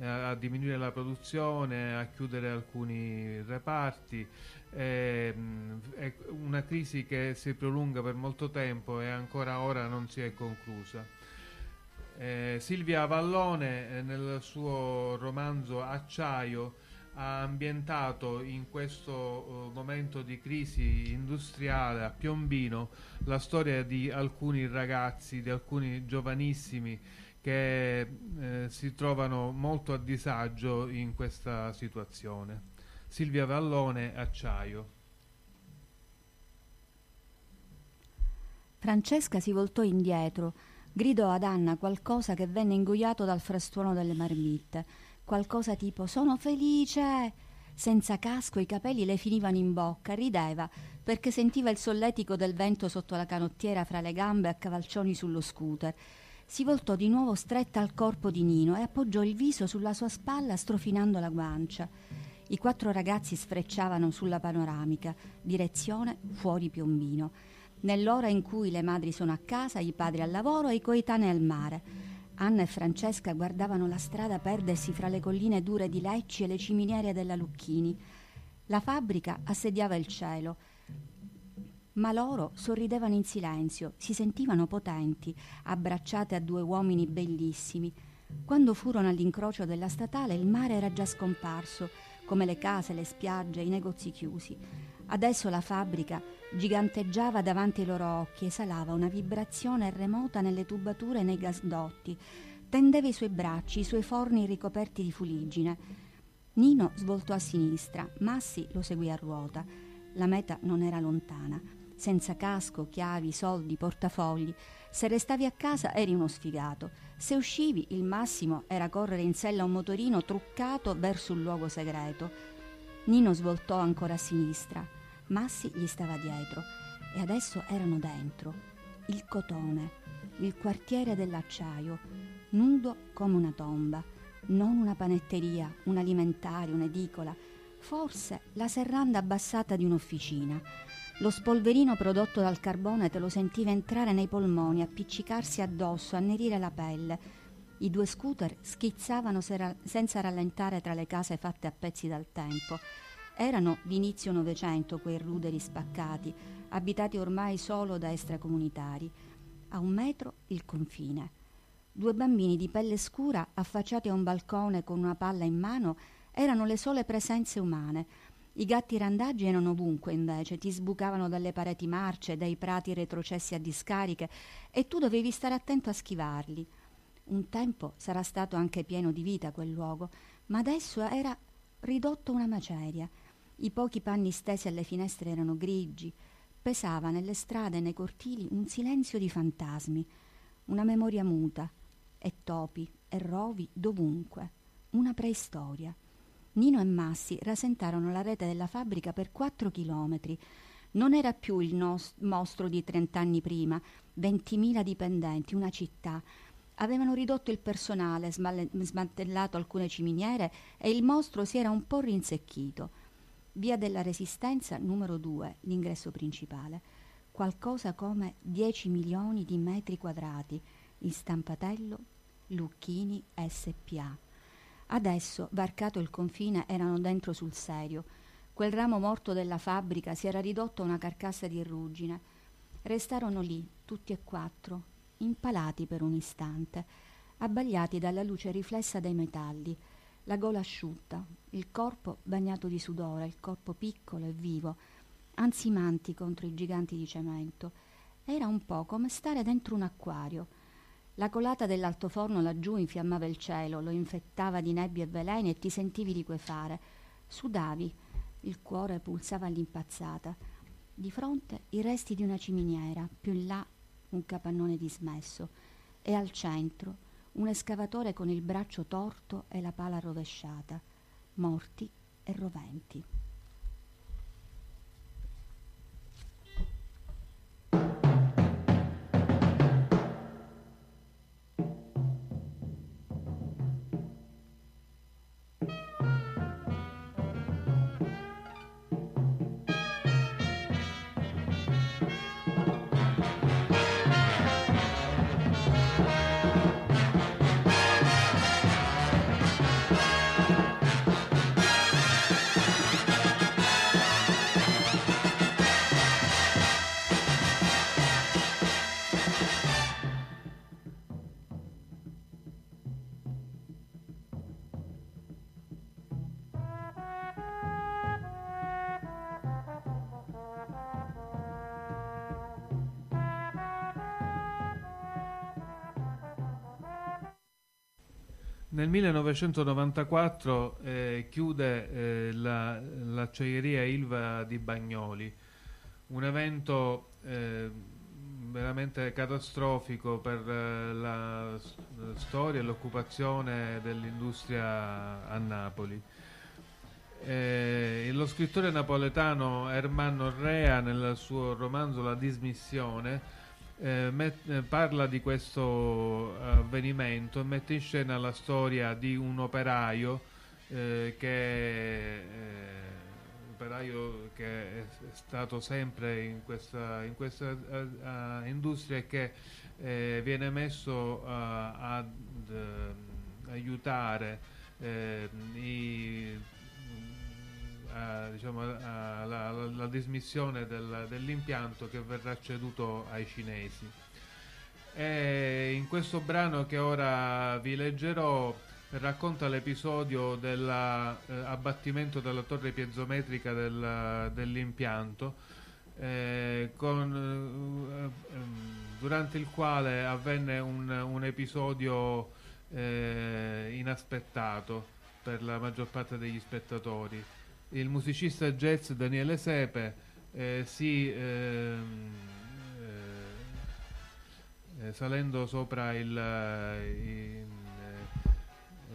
a diminuire la produzione, a chiudere alcuni reparti. Ehm, è una crisi che si prolunga per molto tempo e ancora ora non si è conclusa. Eh, Silvia Vallone eh, nel suo romanzo Acciaio ha ambientato in questo uh, momento di crisi industriale a Piombino la storia di alcuni ragazzi, di alcuni giovanissimi che eh, si trovano molto a disagio in questa situazione. Silvia Vallone, Acciaio. Francesca si voltò indietro, gridò ad Anna qualcosa che venne ingoiato dal frastuono delle marmitte qualcosa tipo sono felice. Senza casco i capelli le finivano in bocca, rideva perché sentiva il solletico del vento sotto la canottiera fra le gambe a cavalcioni sullo scooter. Si voltò di nuovo stretta al corpo di Nino e appoggiò il viso sulla sua spalla strofinando la guancia. I quattro ragazzi sfrecciavano sulla panoramica, direzione fuori Piombino, nell'ora in cui le madri sono a casa, i padri al lavoro e i coetanei al mare. Anna e Francesca guardavano la strada perdersi fra le colline dure di Lecci e le ciminiere della Lucchini. La fabbrica assediava il cielo, ma loro sorridevano in silenzio, si sentivano potenti, abbracciate a due uomini bellissimi. Quando furono all'incrocio della statale il mare era già scomparso, come le case, le spiagge, i negozi chiusi. Adesso la fabbrica giganteggiava davanti ai loro occhi, esalava una vibrazione remota nelle tubature e nei gasdotti, tendeva i suoi bracci, i suoi forni ricoperti di fuliggine. Nino svoltò a sinistra, Massi lo seguì a ruota. La meta non era lontana. Senza casco, chiavi, soldi, portafogli. Se restavi a casa eri uno sfigato. Se uscivi, il massimo era correre in sella un motorino truccato verso un luogo segreto. Nino svoltò ancora a sinistra. Massi gli stava dietro e adesso erano dentro. Il cotone, il quartiere dell'acciaio, nudo come una tomba, non una panetteria, un alimentare, un'edicola, forse la serranda abbassata di un'officina. Lo spolverino prodotto dal carbone te lo sentiva entrare nei polmoni, appiccicarsi addosso, annerire la pelle. I due scooter schizzavano senza rallentare tra le case fatte a pezzi dal tempo. Erano d'inizio Novecento quei ruderi spaccati, abitati ormai solo da extracomunitari. A un metro il confine. Due bambini di pelle scura affacciati a un balcone con una palla in mano erano le sole presenze umane. I gatti randaggi erano ovunque invece, ti sbucavano dalle pareti marce, dai prati retrocessi a discariche e tu dovevi stare attento a schivarli. Un tempo sarà stato anche pieno di vita quel luogo, ma adesso era ridotto una maceria. I pochi panni stesi alle finestre erano grigi, pesava nelle strade e nei cortili un silenzio di fantasmi, una memoria muta, e topi e rovi dovunque, una preistoria. Nino e Massi rasentarono la rete della fabbrica per quattro chilometri. Non era più il nos- mostro di trent'anni prima, ventimila dipendenti, una città. Avevano ridotto il personale, smalle- smantellato alcune ciminiere e il mostro si era un po' rinsecchito. Via della Resistenza numero 2, l'ingresso principale. Qualcosa come 10 milioni di metri quadrati. Il stampatello Lucchini SPA. Adesso, varcato il confine, erano dentro sul serio. Quel ramo morto della fabbrica si era ridotto a una carcassa di ruggine. Restarono lì, tutti e quattro, impalati per un istante, abbagliati dalla luce riflessa dai metalli la gola asciutta, il corpo bagnato di sudore, il corpo piccolo e vivo, ansimanti contro i giganti di cemento. Era un po' come stare dentro un acquario. La colata dell'altoforno laggiù infiammava il cielo, lo infettava di nebbie e veleni e ti sentivi liquefare. Sudavi, il cuore pulsava all'impazzata. Di fronte i resti di una ciminiera, più in là un capannone dismesso e al centro un escavatore con il braccio torto e la pala rovesciata, morti e roventi. Nel 1994 eh, chiude eh, la, l'acciaieria Ilva di Bagnoli, un evento eh, veramente catastrofico per eh, la, storia e l'occupazione dell'industria a Napoli. Eh, lo scrittore napoletano Ermanno Rea nel suo romanzo La dismissione eh, met- eh, parla di questo avvenimento e mette in scena la storia di un operaio eh, che, eh, operaio che è stato sempre in questa, in questa uh, industria e che eh, viene messo ad aiutare i diciamo, alla, alla, dismissione del, dell'impianto che verrà ceduto ai cinesi. E in questo brano che ora vi leggerò racconta l'episodio dell'abbattimento eh, della torre piezometrica del, dell'impianto eh, con, eh, durante il quale avvenne un, un episodio eh, inaspettato per la maggior parte degli spettatori il musicista jazz Daniele Sepe eh, si ehm, eh, eh, salendo sopra in, eh,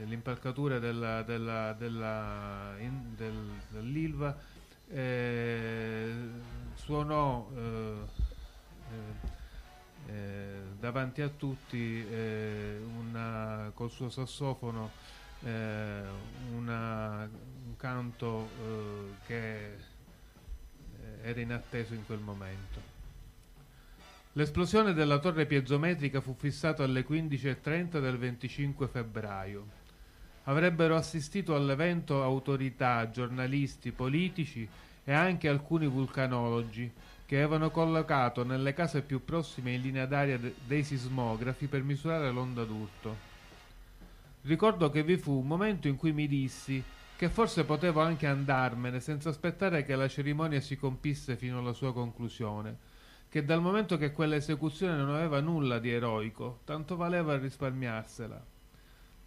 l'impalcatura della, della, della, del, dell'Ilva eh, suonò davanti a tutti una, col suo sassofono eh, una, un canto eh, che eh, era inatteso in quel momento. L'esplosione della torre piezometrica fu fissata alle 15.30 del 25 febbraio. Avrebbero assistito all'evento autorità, giornalisti, politici e anche alcuni vulcanologi che avevano collocato nelle case più prossime in linea d'aria de- dei sismografi per misurare l'onda d'urto. Ricordo che vi fu un momento in cui mi dissi che forse potevo anche andarmene senza aspettare che la cerimonia si compisse fino alla sua conclusione, che dal momento che quella esecuzione non aveva nulla di eroico, tanto valeva risparmiarsela.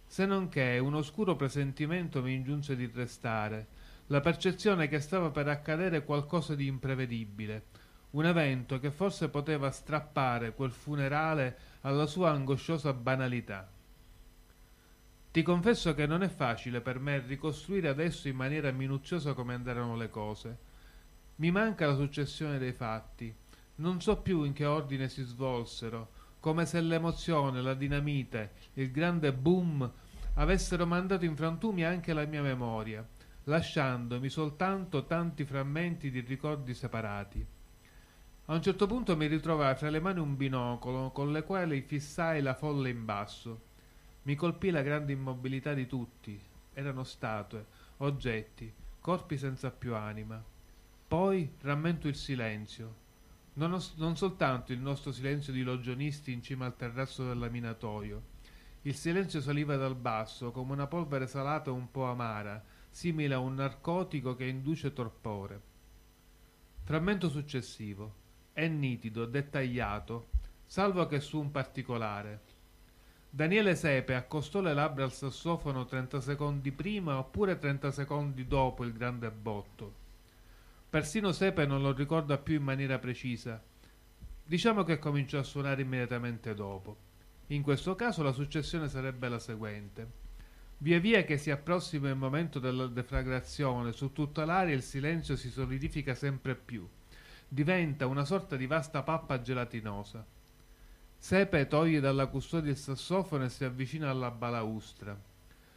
Se non che un oscuro presentimento mi ingiunse di restare, la percezione che stava per accadere qualcosa di imprevedibile, un evento che forse poteva strappare quel funerale alla sua angosciosa banalità. Ti confesso che non è facile per me ricostruire adesso in maniera minuziosa come andarono le cose. Mi manca la successione dei fatti. Non so più in che ordine si svolsero, come se l'emozione, la dinamite, il grande boom avessero mandato in frantumi anche la mia memoria, lasciandomi soltanto tanti frammenti di ricordi separati. A un certo punto mi ritrovai fra le mani un binocolo con le quali fissai la folla in basso. Mi colpì la grande immobilità di tutti. Erano statue, oggetti, corpi senza più anima. Poi rammento il silenzio. Non, os- non soltanto il nostro silenzio di logionisti in cima al terrazzo dell'aminatoio. Il silenzio saliva dal basso come una polvere salata un po' amara, simile a un narcotico che induce torpore. Frammento successivo. È nitido, dettagliato, salvo che su un particolare. Daniele Sepe accostò le labbra al sassofono 30 secondi prima oppure 30 secondi dopo il grande botto. Persino Sepe non lo ricorda più in maniera precisa. Diciamo che cominciò a suonare immediatamente dopo. In questo caso la successione sarebbe la seguente. Via via che si approssima il momento della deflagrazione, su tutta l'aria il silenzio si solidifica sempre più. Diventa una sorta di vasta pappa gelatinosa. Sepe toglie dalla custodia il sassofono e si avvicina alla balaustra.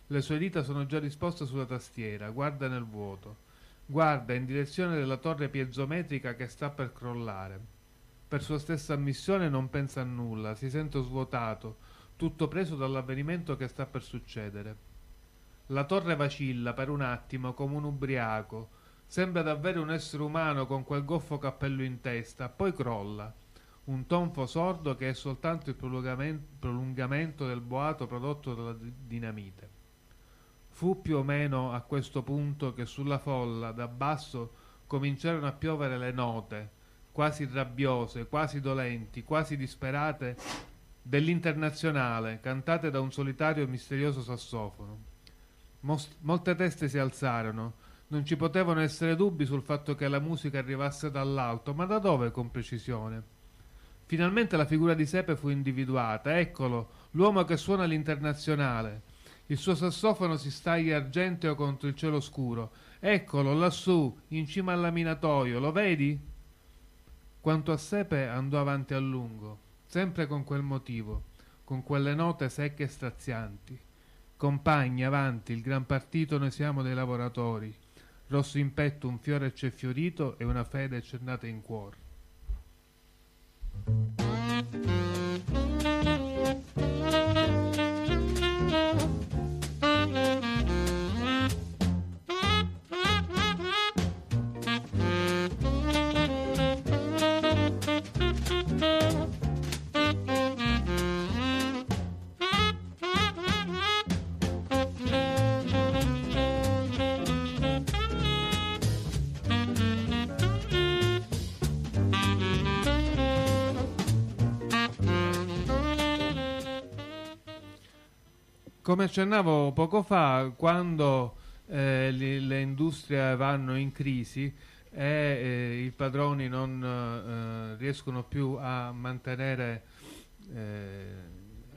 Le sue dita sono già disposte sulla tastiera, guarda nel vuoto. Guarda in direzione della torre piezometrica che sta per crollare. Per sua stessa ammissione non pensa a nulla, si sente svuotato, tutto preso dall'avvenimento che sta per succedere. La torre vacilla per un attimo come un ubriaco, sembra davvero un essere umano con quel goffo cappello in testa, poi crolla. Un tonfo sordo che è soltanto il prolungamento del boato prodotto dalla dinamite. Fu più o meno a questo punto che sulla folla, da basso, cominciarono a piovere le note, quasi rabbiose, quasi dolenti, quasi disperate, dell'internazionale, cantate da un solitario e misterioso sassofono. Most- molte teste si alzarono, non ci potevano essere dubbi sul fatto che la musica arrivasse dall'alto, ma da dove con precisione? Finalmente la figura di Sepe fu individuata, eccolo, l'uomo che suona l'internazionale, il suo sassofono si staglia argenteo contro il cielo scuro. Eccolo, lassù, in cima al laminatoio, lo vedi? Quanto a Sepe andò avanti a lungo, sempre con quel motivo, con quelle note secche e strazianti. Compagni, avanti, il gran partito noi siamo dei lavoratori. Rosso in petto un fiore c'è fiorito e una fede c'è nata in cuore. Come accennavo poco fa, quando eh, le, le, industrie vanno in crisi e eh, i padroni non eh, riescono più a mantenere eh,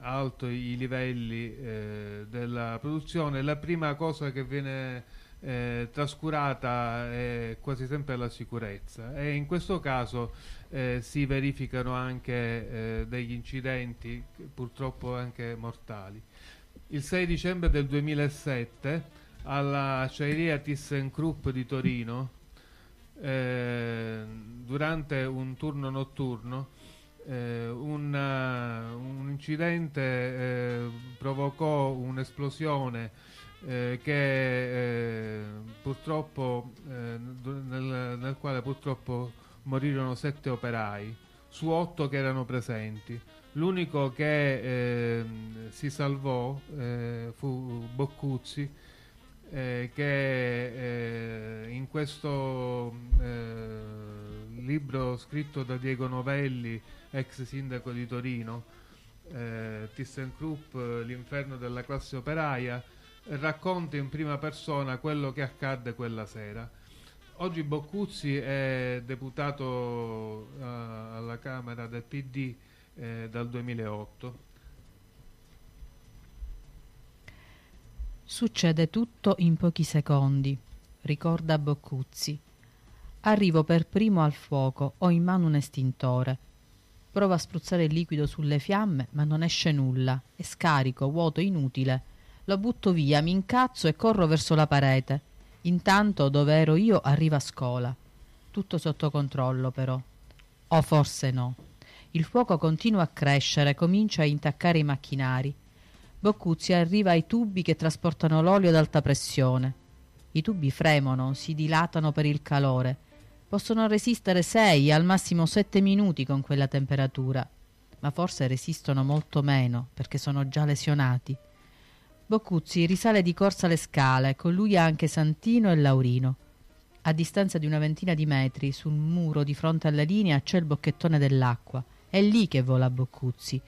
alto i livelli eh, della produzione, la prima cosa che viene eh, trascurata è quasi sempre la sicurezza. E in questo caso eh, si verificano anche degli incidenti purtroppo anche mortali il 6 dicembre del 2007 alla acciaieria ThyssenKrupp di Torino eh, durante un turno notturno eh, una, un incidente eh, provocò un'esplosione eh, che eh, purtroppo nel, nel quale purtroppo morirono sette operai su otto che erano presenti L'unico che eh, si salvò eh, fu Boccuzzi, eh, che eh, in questo eh, libro scritto da Diego Novelli, ex sindaco di Torino, eh, ThyssenKrupp, l'inferno della classe operaia, racconta in prima persona quello che accadde quella sera. Oggi Boccuzzi è deputato alla Camera del PD eh, dal 2008. Succede tutto in pochi secondi, ricorda Boccuzzi. Arrivo per primo al fuoco, ho in mano un estintore. Provo a spruzzare il liquido sulle fiamme, ma non esce nulla. È scarico, vuoto, inutile. Lo butto via, mi incazzo e corro verso la parete. Intanto, dove ero io, arriva scola. Tutto sotto controllo, però. O forse no. Il fuoco continua a crescere, comincia a intaccare i macchinari. Boccuzzi arriva ai tubi che trasportano l'olio ad alta pressione. I tubi fremono, si dilatano per il calore. Possono resistere 6, al massimo 7 minuti con quella temperatura, ma forse resistono molto meno perché sono già lesionati. Boccuzzi risale di corsa le scale, con lui anche Santino e Laurino. A distanza di una ventina di metri, sul muro di fronte alla linea, c'è il bocchettone dell'acqua. È lì che vola Boccuzzi.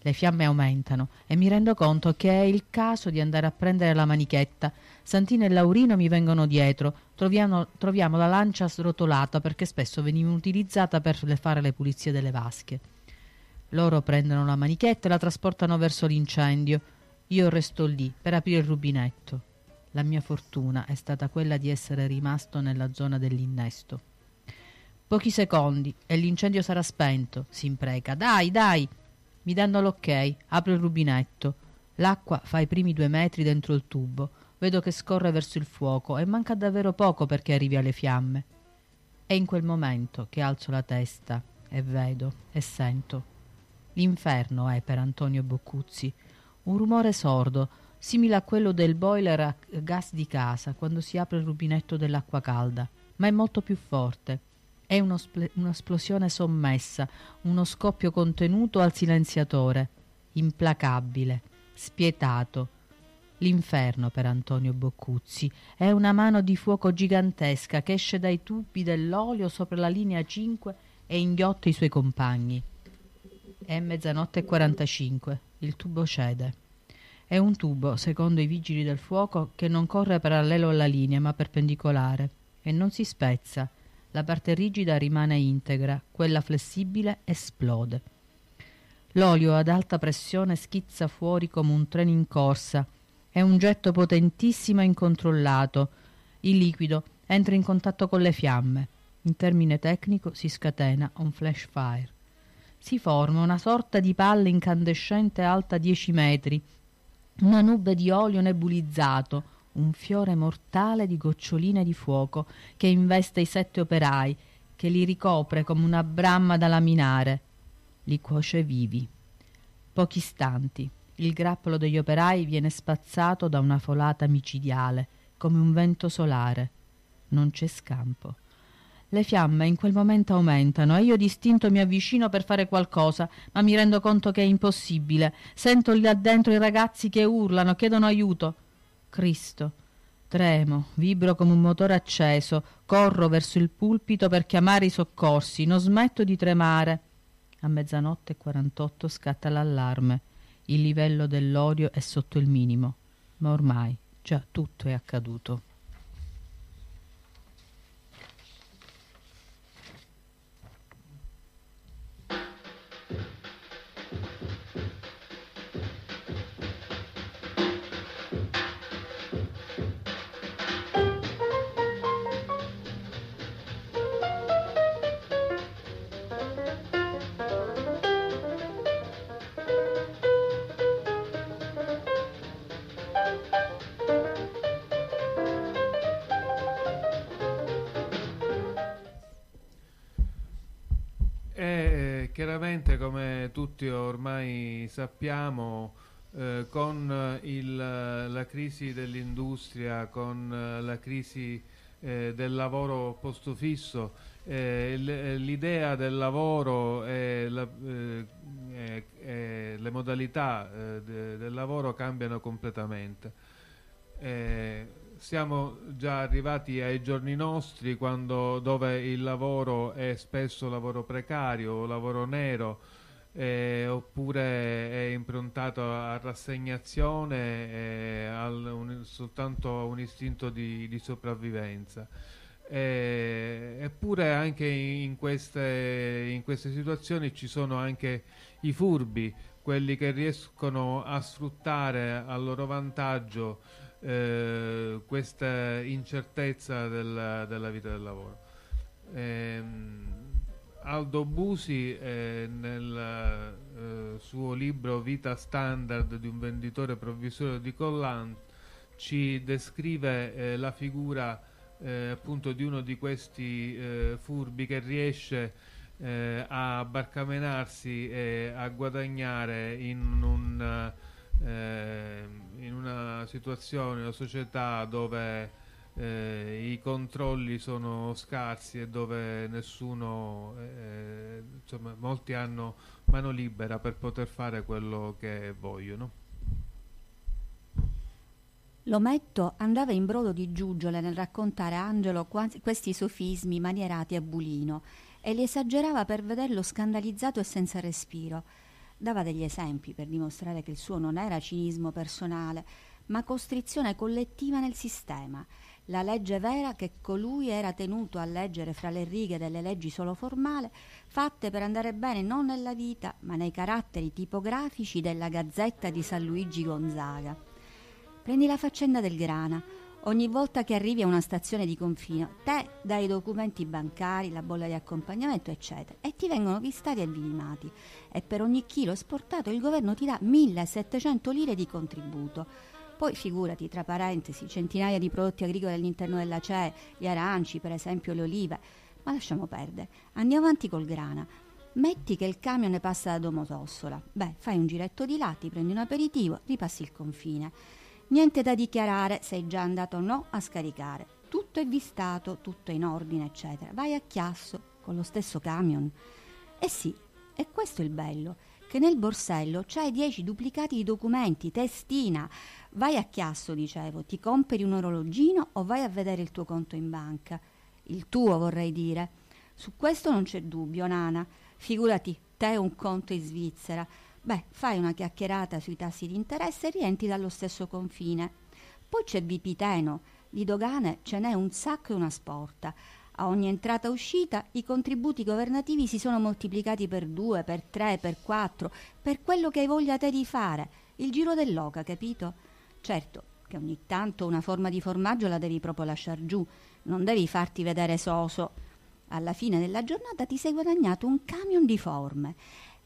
Le fiamme aumentano e mi rendo conto che è il caso di andare a prendere la manichetta. Santino e Laurino mi vengono dietro. Troviamo, troviamo la lancia srotolata perché spesso veniva utilizzata per fare le pulizie delle vasche. Loro prendono la manichetta e la trasportano verso l'incendio. Io resto lì per aprire il rubinetto. La mia fortuna è stata quella di essere rimasto nella zona dell'innesto. Pochi secondi e l'incendio sarà spento, si impreca. Dai, dai! Mi danno l'ok, apro il rubinetto. L'acqua fa i primi due metri dentro il tubo. Vedo che scorre verso il fuoco e manca davvero poco perché arrivi alle fiamme. È in quel momento che alzo la testa e vedo e sento. L'inferno è per Antonio Boccuzzi. Un rumore sordo, simile a quello del boiler a gas di casa quando si apre il rubinetto dell'acqua calda, ma è molto più forte. È un'esplosione sommessa, uno scoppio contenuto al silenziatore, implacabile, spietato. L'inferno per Antonio Boccuzzi è una mano di fuoco gigantesca che esce dai tubi dell'olio sopra la linea 5 e inghiotte i suoi compagni. È mezzanotte e 45. Il tubo cede. È un tubo, secondo i vigili del fuoco, che non corre parallelo alla linea ma perpendicolare e non si spezza. La parte rigida rimane integra, quella flessibile esplode. L'olio ad alta pressione schizza fuori come un treno in corsa. È un getto potentissimo e incontrollato. Il liquido entra in contatto con le fiamme. In termine tecnico si scatena un flash fire si forma una sorta di palla incandescente alta dieci metri, una nube di olio nebulizzato, un fiore mortale di goccioline di fuoco che investe i sette operai, che li ricopre come una bramma da laminare. Li cuoce vivi. Pochi istanti. Il grappolo degli operai viene spazzato da una folata micidiale, come un vento solare. Non c'è scampo. Le fiamme in quel momento aumentano e io distinto mi avvicino per fare qualcosa, ma mi rendo conto che è impossibile. Sento là dentro i ragazzi che urlano, chiedono aiuto. Cristo. Tremo, vibro come un motore acceso, corro verso il pulpito per chiamare i soccorsi, non smetto di tremare. A mezzanotte e 48 scatta l'allarme. Il livello dell'odio è sotto il minimo, ma ormai già tutto è accaduto. Chiaramente, come tutti ormai sappiamo, eh, con il, la crisi dell'industria, con la crisi eh, del lavoro posto fisso, eh, l'idea del lavoro e, la, eh, le modalità eh, de, del lavoro cambiano completamente. Eh, siamo già arrivati ai giorni nostri quando, dove il lavoro è spesso lavoro precario, lavoro nero, eh, oppure è improntato a rassegnazione e un, soltanto a un istinto di, di sopravvivenza. Eh, eppure anche in queste, in queste situazioni ci sono anche i furbi, quelli che riescono a sfruttare a loro vantaggio eh, questa incertezza della, della, vita del lavoro. Eh, Aldo Busi eh, nel eh, suo libro Vita standard di un venditore provvisorio di collant ci descrive eh, la figura eh, appunto di uno di questi furbi che riesce a barcamenarsi e a guadagnare in un eh, in una situazione, una società dove eh, i controlli sono scarsi e dove nessuno, eh, insomma, molti hanno mano libera per poter fare quello che vogliono. L'ometto andava in brodo di giuggiole nel raccontare a Angelo questi sofismi manierati a bulino e li esagerava per vederlo scandalizzato e senza respiro. Dava degli esempi per dimostrare che il suo non era cinismo personale, ma costrizione collettiva nel sistema. La legge vera che colui era tenuto a leggere fra le righe delle leggi solo formale, fatte per andare bene non nella vita, ma nei caratteri tipografici della Gazzetta di San Luigi Gonzaga. Prendi la faccenda del grana. Ogni volta che arrivi a una stazione di confino, te dai i documenti bancari, la bolla di accompagnamento, eccetera, e ti vengono vistati e vilimati. E per ogni chilo esportato il governo ti dà 1700 lire di contributo poi figurati, tra parentesi, centinaia di prodotti agricoli all'interno della CE, gli aranci, per esempio le olive. Ma lasciamo perdere. Andiamo avanti col grana. Metti che il camion ne passa da Domodossola. Beh, fai un giretto di là, ti prendi un aperitivo, ripassi il confine. Niente da dichiarare, sei già andato o no a scaricare. Tutto è vistato, tutto è in ordine, eccetera. Vai a Chiasso con lo stesso camion. Eh sì, e questo è il bello, che nel borsello c'hai dieci duplicati di documenti, testina, Vai a Chiasso, dicevo, ti compri un orologino o vai a vedere il tuo conto in banca? Il tuo, vorrei dire. Su questo non c'è dubbio, Nana. Figurati, te un conto in Svizzera. Beh, fai una chiacchierata sui tassi di interesse e rientri dallo stesso confine. Poi c'è Vipiteno. Di dogane ce n'è un sacco e una sporta. A ogni entrata e uscita i contributi governativi si sono moltiplicati per due, per tre, per quattro, per quello che hai voglia te di fare. Il giro dell'oca, capito? Certo che ogni tanto una forma di formaggio la devi proprio lasciar giù, non devi farti vedere soso. Alla fine della giornata ti sei guadagnato un camion di forme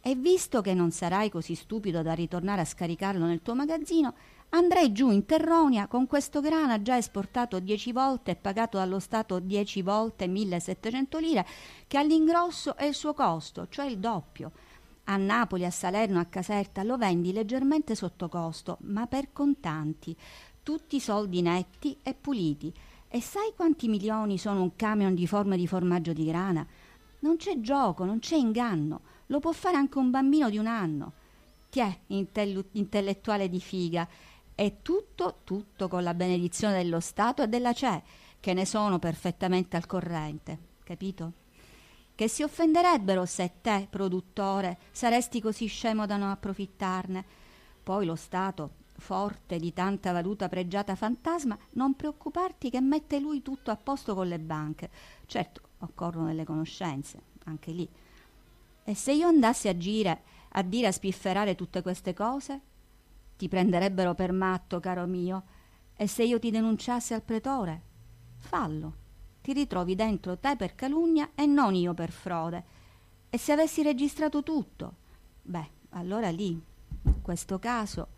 e visto che non sarai così stupido da ritornare a scaricarlo nel tuo magazzino, andrai giù in Terronia con questo grana già esportato 10 volte e pagato dallo Stato 10 volte 1700 lire, che all'ingrosso è il suo costo, cioè il doppio. A Napoli, a Salerno, a Caserta lo vendi leggermente sotto costo, ma per contanti, tutti soldi netti e puliti. E sai quanti milioni sono un camion di forma di formaggio di grana? Non c'è gioco, non c'è inganno, lo può fare anche un bambino di un anno. Tiè, intellu- intellettuale di figa, è tutto, tutto con la benedizione dello Stato e della CE, che ne sono perfettamente al corrente, capito? che si offenderebbero se te, produttore, saresti così scemo da non approfittarne. Poi lo Stato, forte di tanta valuta pregiata fantasma, non preoccuparti che mette lui tutto a posto con le banche. Certo, occorrono delle conoscenze, anche lì. E se io andassi a gire a dire a spifferare tutte queste cose? Ti prenderebbero per matto, caro mio. E se io ti denunciassi al pretore? Fallo ti ritrovi dentro te per calunnia e non io per frode. E se avessi registrato tutto? Beh, allora lì, in questo caso,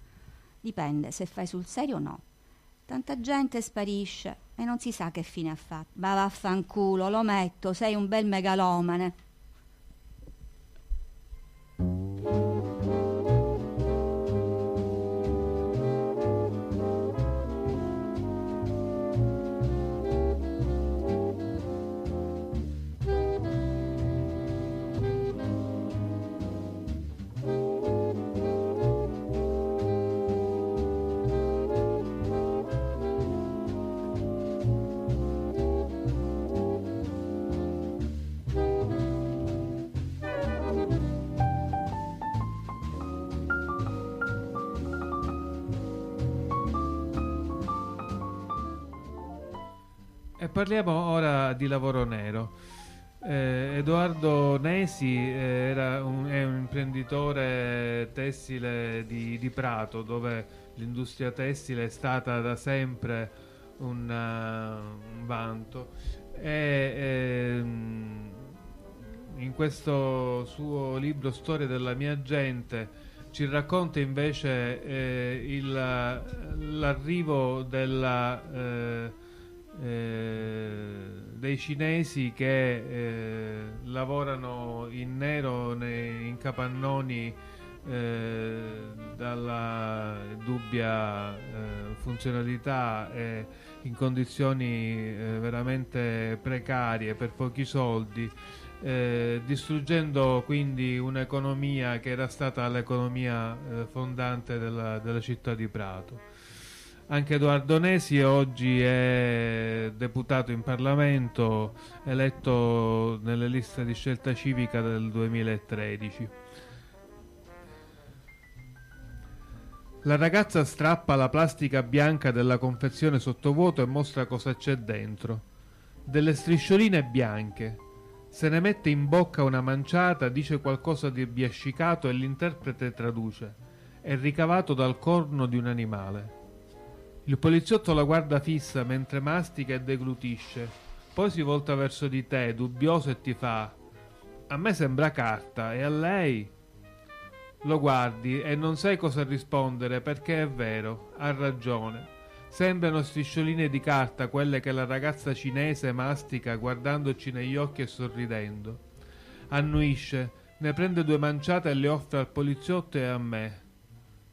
dipende se fai sul serio o no. Tanta gente sparisce e non si sa che fine ha fatto. Ma vaffanculo, lo metto, sei un bel megalomane. Parliamo ora di lavoro nero. Eh, Edoardo Nesi eh, un, è un imprenditore tessile di, di, Prato dove l'industria tessile è stata da sempre un, uh, un vanto e ehm, in questo suo libro Storia della mia gente ci racconta invece eh, il, l'arrivo della eh, eh, dei cinesi che eh, lavorano in nero nei, in capannoni eh, dalla dubbia eh, funzionalità e in condizioni eh, veramente precarie per pochi soldi distruggendo quindi un'economia che era stata l'economia fondante della, della città di Prato. Anche Edoardo Nesi oggi è deputato in Parlamento, eletto nelle liste di scelta civica del 2013. La ragazza strappa la plastica bianca della confezione sottovuoto e mostra cosa c'è dentro. Delle striscioline bianche. Se ne mette in bocca una manciata, dice qualcosa di biascicato e l'interprete traduce. È ricavato dal corno di un animale. Il poliziotto la guarda fissa mentre mastica e deglutisce. Poi si volta verso di te, dubbioso, e ti fa: A me sembra carta, e a lei? Lo guardi e non sai cosa rispondere perché è vero, ha ragione. Sembrano striscioline di carta quelle che la ragazza cinese mastica guardandoci negli occhi e sorridendo. Annuisce, ne prende due manciate e le offre al poliziotto e a me.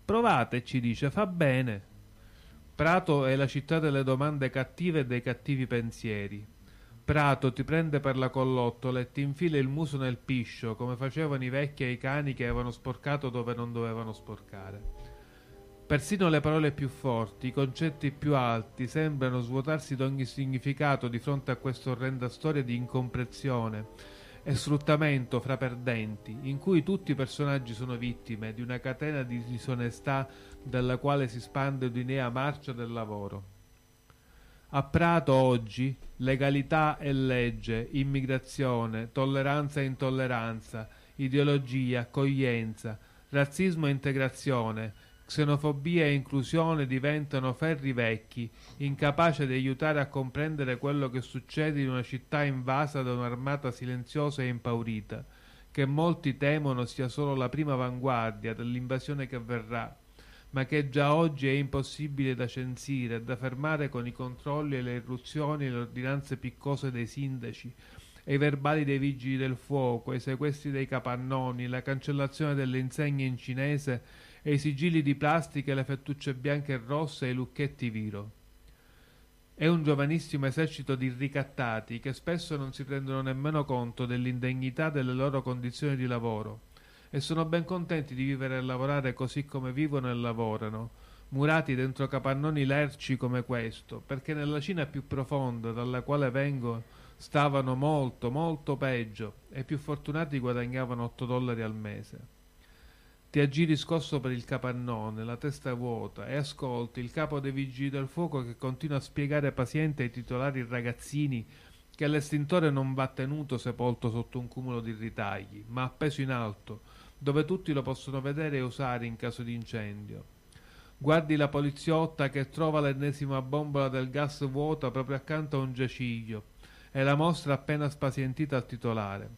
Provate, ci dice, fa bene. Prato è la città delle domande cattive e dei cattivi pensieri. Prato ti prende per la collottola e ti infila il muso nel piscio, come facevano i vecchi e i cani che avevano sporcato dove non dovevano sporcare. Persino le parole più forti, i concetti più alti sembrano svuotarsi d'ogni significato di fronte a questa orrenda storia di incomprensione e sfruttamento fra perdenti, in cui tutti i personaggi sono vittime di una catena di disonestà dalla quale si spande un'idea marcia del lavoro. A Prato oggi legalità e legge, immigrazione, tolleranza e intolleranza, ideologia, accoglienza, razzismo e integrazione, xenofobia e inclusione diventano ferri vecchi, incapaci di aiutare a comprendere quello che succede in una città invasa da un'armata silenziosa e impaurita, che molti temono sia solo la prima avanguardia dell'invasione che verrà, ma che già oggi è impossibile da censire da fermare con i controlli e le irruzioni e le ordinanze piccose dei sindaci, e i verbali dei vigili del fuoco, i sequestri dei capannoni, la cancellazione delle insegne in cinese e i sigilli di plastica e le fettucce bianche e rosse e i lucchetti viro. È un giovanissimo esercito di ricattati che spesso non si prendono nemmeno conto dell'indegnità delle loro condizioni di lavoro e sono ben contenti di vivere e lavorare così come vivono e lavorano, murati dentro capannoni lerci come questo, perché nella Cina più profonda dalla quale vengo stavano molto, molto peggio e i più fortunati guadagnavano 8 dollari al mese. Ti aggiri scosso per il capannone, la testa vuota, e ascolti il capo dei vigili del fuoco che continua a spiegare paziente ai titolari ragazzini che l'estintore non va tenuto sepolto sotto un cumulo di ritagli, ma appeso in alto, dove tutti lo possono vedere e usare in caso di incendio. Guardi la poliziotta che trova l'ennesima bombola del gas vuota proprio accanto a un giaciglio e la mostra appena spazientita al titolare.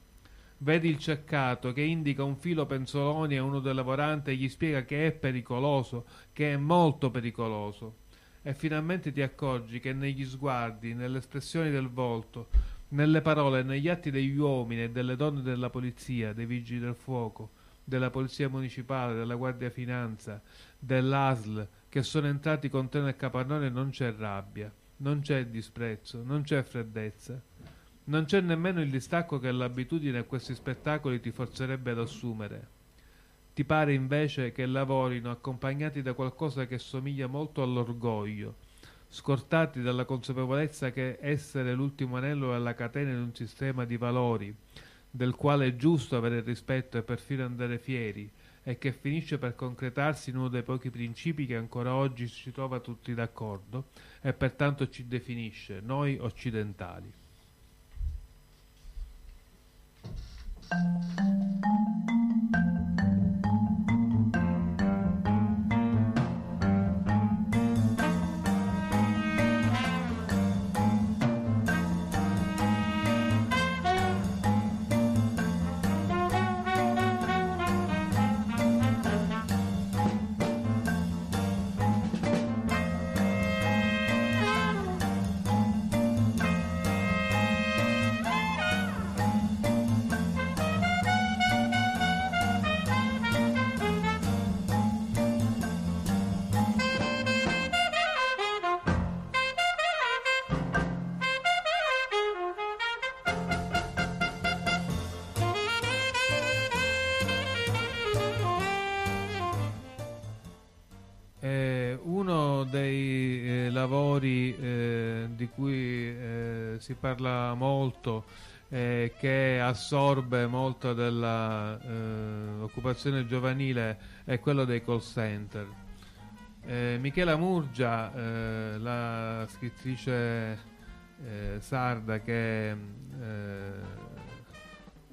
Vedi il ceccato che indica un filo penzoloni a uno dei lavoranti e gli spiega che è pericoloso, che è molto pericoloso. E finalmente ti accorgi che negli sguardi, nelle espressioni del volto, nelle parole e negli atti degli uomini e delle donne della polizia, dei vigili del fuoco, della polizia municipale, della guardia finanza, dell'ASL, che sono entrati con te nel capannone non c'è rabbia, non c'è disprezzo, non c'è freddezza. Non c'è nemmeno il distacco che l'abitudine a questi spettacoli ti forzerebbe ad assumere. Ti pare invece che lavorino accompagnati da qualcosa che somiglia molto all'orgoglio, scortati dalla consapevolezza che essere l'ultimo anello alla catena di un sistema di valori, del quale è giusto avere rispetto e perfino andare fieri, e che finisce per concretarsi in uno dei pochi principi che ancora oggi ci trova tutti d'accordo e pertanto ci definisce, noi occidentali. Parla molto e che assorbe molto dell'occupazione giovanile è quello dei call center. Eh, Michela Murgia, eh, la scrittrice eh, sarda che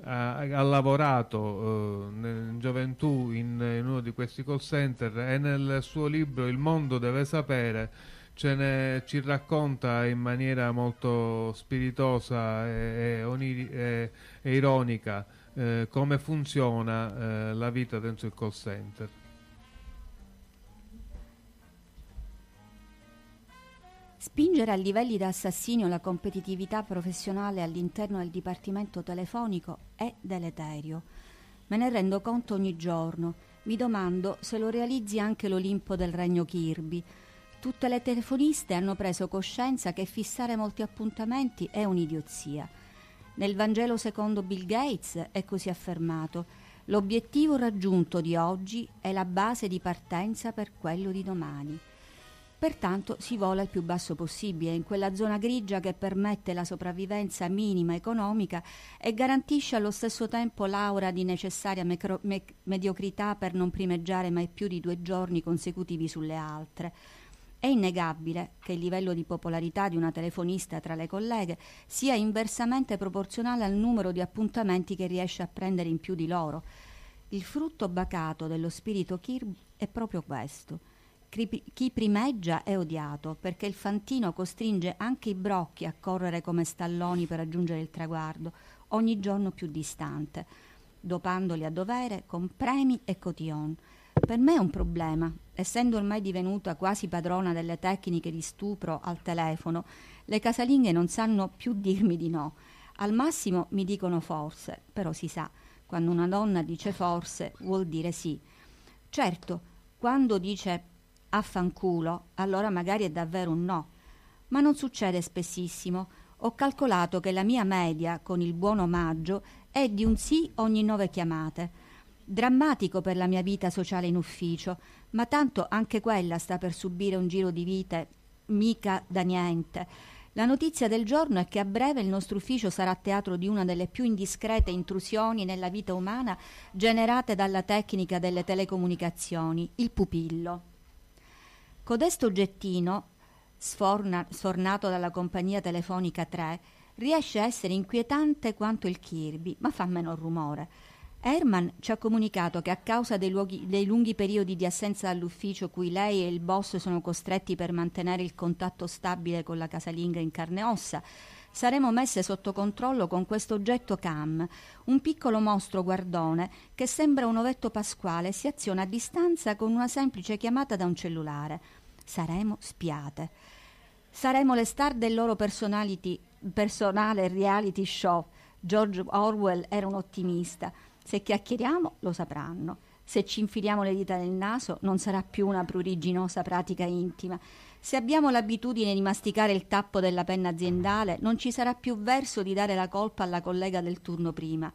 ha, ha, lavorato in gioventù in, in, uno di questi call center e nel suo libro Il mondo deve sapere ne, ci racconta in maniera molto spiritosa e, e, oniri, e, e ironica eh, come funziona eh, la vita dentro il call center. Spingere a livelli da assassinio la competitività professionale all'interno del dipartimento telefonico è deleterio. Me ne rendo conto ogni giorno. Mi domando se lo realizzi anche l'Olimpo del regno Kirby. Tutte le telefoniste hanno preso coscienza che fissare molti appuntamenti è un'idiozia. Nel Vangelo secondo Bill Gates è così affermato. L'obiettivo raggiunto di oggi è la base di partenza per quello di domani. Pertanto si vola il più basso possibile, in quella zona grigia che permette la sopravvivenza minima economica e garantisce allo stesso tempo l'aura di necessaria mecro- me- mediocrità per non primeggiare mai più di due giorni consecutivi sulle altre. È innegabile che il livello di popolarità di una telefonista tra le colleghe sia inversamente proporzionale al numero di appuntamenti che riesce a prendere in più di loro. Il frutto bacato dello spirito Kirby è proprio questo. Chi primeggia è odiato perché il fantino costringe anche i brocchi a correre come stalloni per raggiungere il traguardo, ogni giorno più distante, dopandoli a dovere con premi e cotillon. Per me è un problema, essendo ormai divenuta quasi padrona delle tecniche di stupro al telefono, le casalinghe non sanno più dirmi di no. Al massimo mi dicono forse, però si sa, quando una donna dice forse vuol dire sì. Certo, quando dice affanculo, allora magari è davvero un no. Ma non succede spessissimo. Ho calcolato che la mia media, con il buon omaggio, è di un sì ogni nove chiamate drammatico per la mia vita sociale in ufficio, ma tanto anche quella sta per subire un giro di vite mica da niente. La notizia del giorno è che a breve il nostro ufficio sarà teatro di una delle più indiscrete intrusioni nella vita umana generate dalla tecnica delle telecomunicazioni, il pupillo. Codesto oggettino, sforna, sfornato dalla compagnia telefonica 3, riesce a essere inquietante quanto il Kirby, ma fa meno rumore. Herman ci ha comunicato che a causa dei, luoghi, dei, lunghi periodi di assenza dall'ufficio cui lei e il boss sono costretti per mantenere il contatto stabile con la casalinga in carne e ossa, saremo messe sotto controllo con questo oggetto CAM, un piccolo mostro guardone che sembra un ovetto pasquale e si aziona a distanza con una semplice chiamata da un cellulare. Saremo spiate. Saremo le star del loro personale reality show. George Orwell era un ottimista. Se chiacchieriamo lo sapranno. Se ci infiliamo le dita nel naso non sarà più una pruriginosa pratica intima. Se abbiamo l'abitudine di masticare il tappo della penna aziendale non ci sarà più verso di dare la colpa alla collega del turno prima.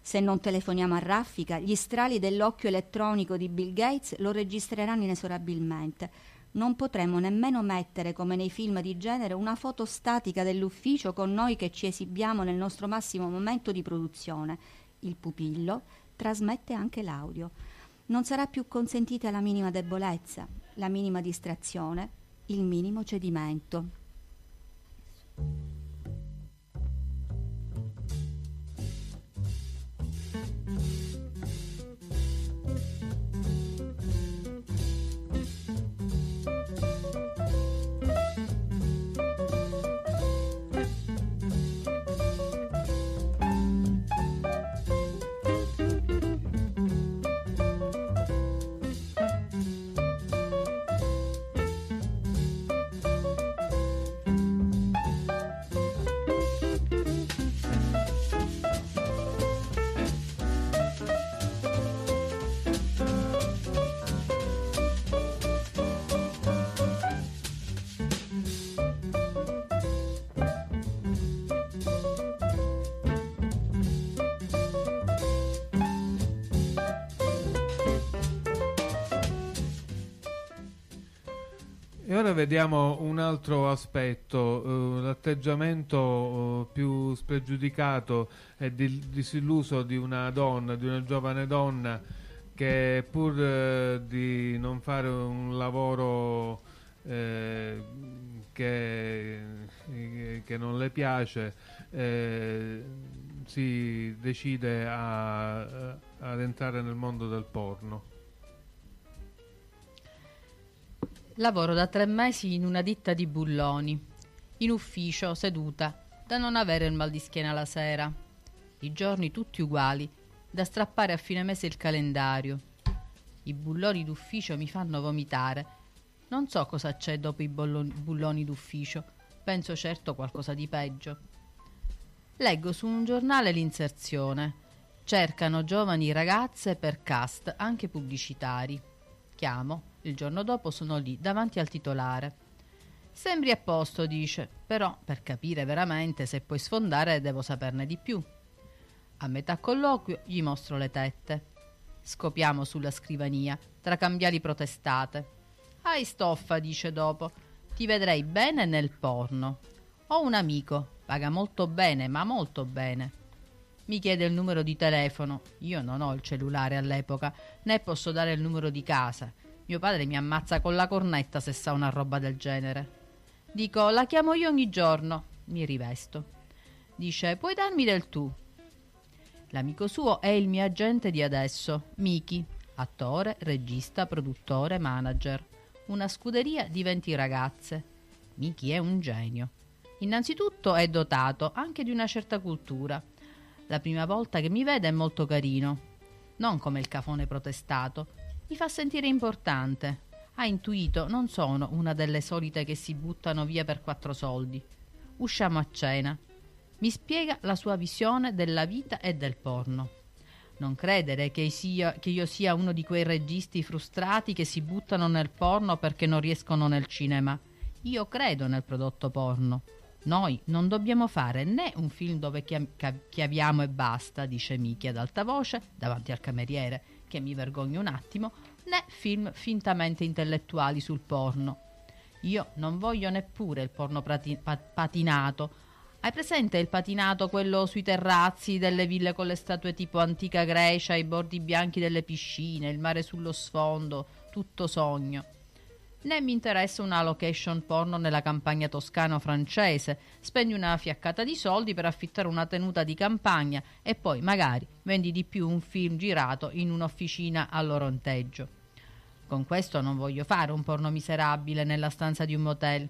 Se non telefoniamo a raffica, gli strali dell'occhio elettronico di Bill Gates lo registreranno inesorabilmente. Non potremo nemmeno mettere, come nei film di genere, una foto statica dell'ufficio con noi che ci esibiamo nel nostro massimo momento di produzione il pupillo, trasmette anche l'audio. Non sarà più consentita la minima debolezza, la minima distrazione, il minimo cedimento. Ora vediamo un altro aspetto, uh, l'atteggiamento uh, più spregiudicato e di, disilluso di una donna, di una giovane donna che pur eh, di non fare un lavoro che, che, non le piace si decide a, ad entrare nel mondo del porno. Lavoro da tre mesi in una ditta di bulloni, in ufficio, seduta, da non avere il mal di schiena la sera. I giorni tutti uguali, da strappare a fine mese il calendario. I bulloni d'ufficio mi fanno vomitare. Non so cosa c'è dopo i bulloni d'ufficio. Penso certo qualcosa di peggio. Leggo su un giornale l'inserzione. Cercano giovani ragazze per cast, anche pubblicitari. Chiamo, il giorno dopo sono lì, davanti al titolare. Sembri a posto, dice, però per capire veramente se puoi sfondare devo saperne di più. A metà colloquio gli mostro le tette. Scopiamo sulla scrivania, tra cambiali protestate. Hai stoffa, dice dopo. Ti vedrei bene nel porno. Ho un amico, paga molto bene, ma molto bene. Mi chiede il numero di telefono. Io non ho il cellulare all'epoca, né posso dare il numero di casa. Mio padre mi ammazza con la cornetta se sa una roba del genere. Dico, la chiamo io ogni giorno. Mi rivesto. Dice, puoi darmi del tu? L'amico suo è il mio agente di adesso, Miki, attore, regista, produttore, manager. Una scuderia di 20 ragazze. Miki è un genio. Innanzitutto è dotato anche di una certa cultura. La prima volta che mi vede è molto carino. Non come il cafone protestato. Mi fa sentire importante. Ha intuito, non sono una delle solite che si buttano via per quattro soldi. Usciamo a cena. Mi spiega la sua visione della vita e del porno. Non credere che, sia, che io sia uno di quei registi frustrati che si buttano nel porno perché non riescono nel cinema. Io credo nel prodotto porno. Noi non dobbiamo fare né un film dove chiaviamo e basta, dice Miki ad alta voce davanti al cameriere, che mi vergogno un attimo, né film fintamente intellettuali sul porno. Io non voglio neppure il porno patinato, hai presente il patinato, quello sui terrazzi delle ville con le statue tipo antica Grecia, i bordi bianchi delle piscine, il mare sullo sfondo, tutto sogno. Né mi interessa una location porno nella campagna toscano-francese. Spendi una fiaccata di soldi per affittare una tenuta di campagna e poi magari vendi di più un film girato in un'officina all'oronteggio. Con questo non voglio fare un porno miserabile nella stanza di un motel.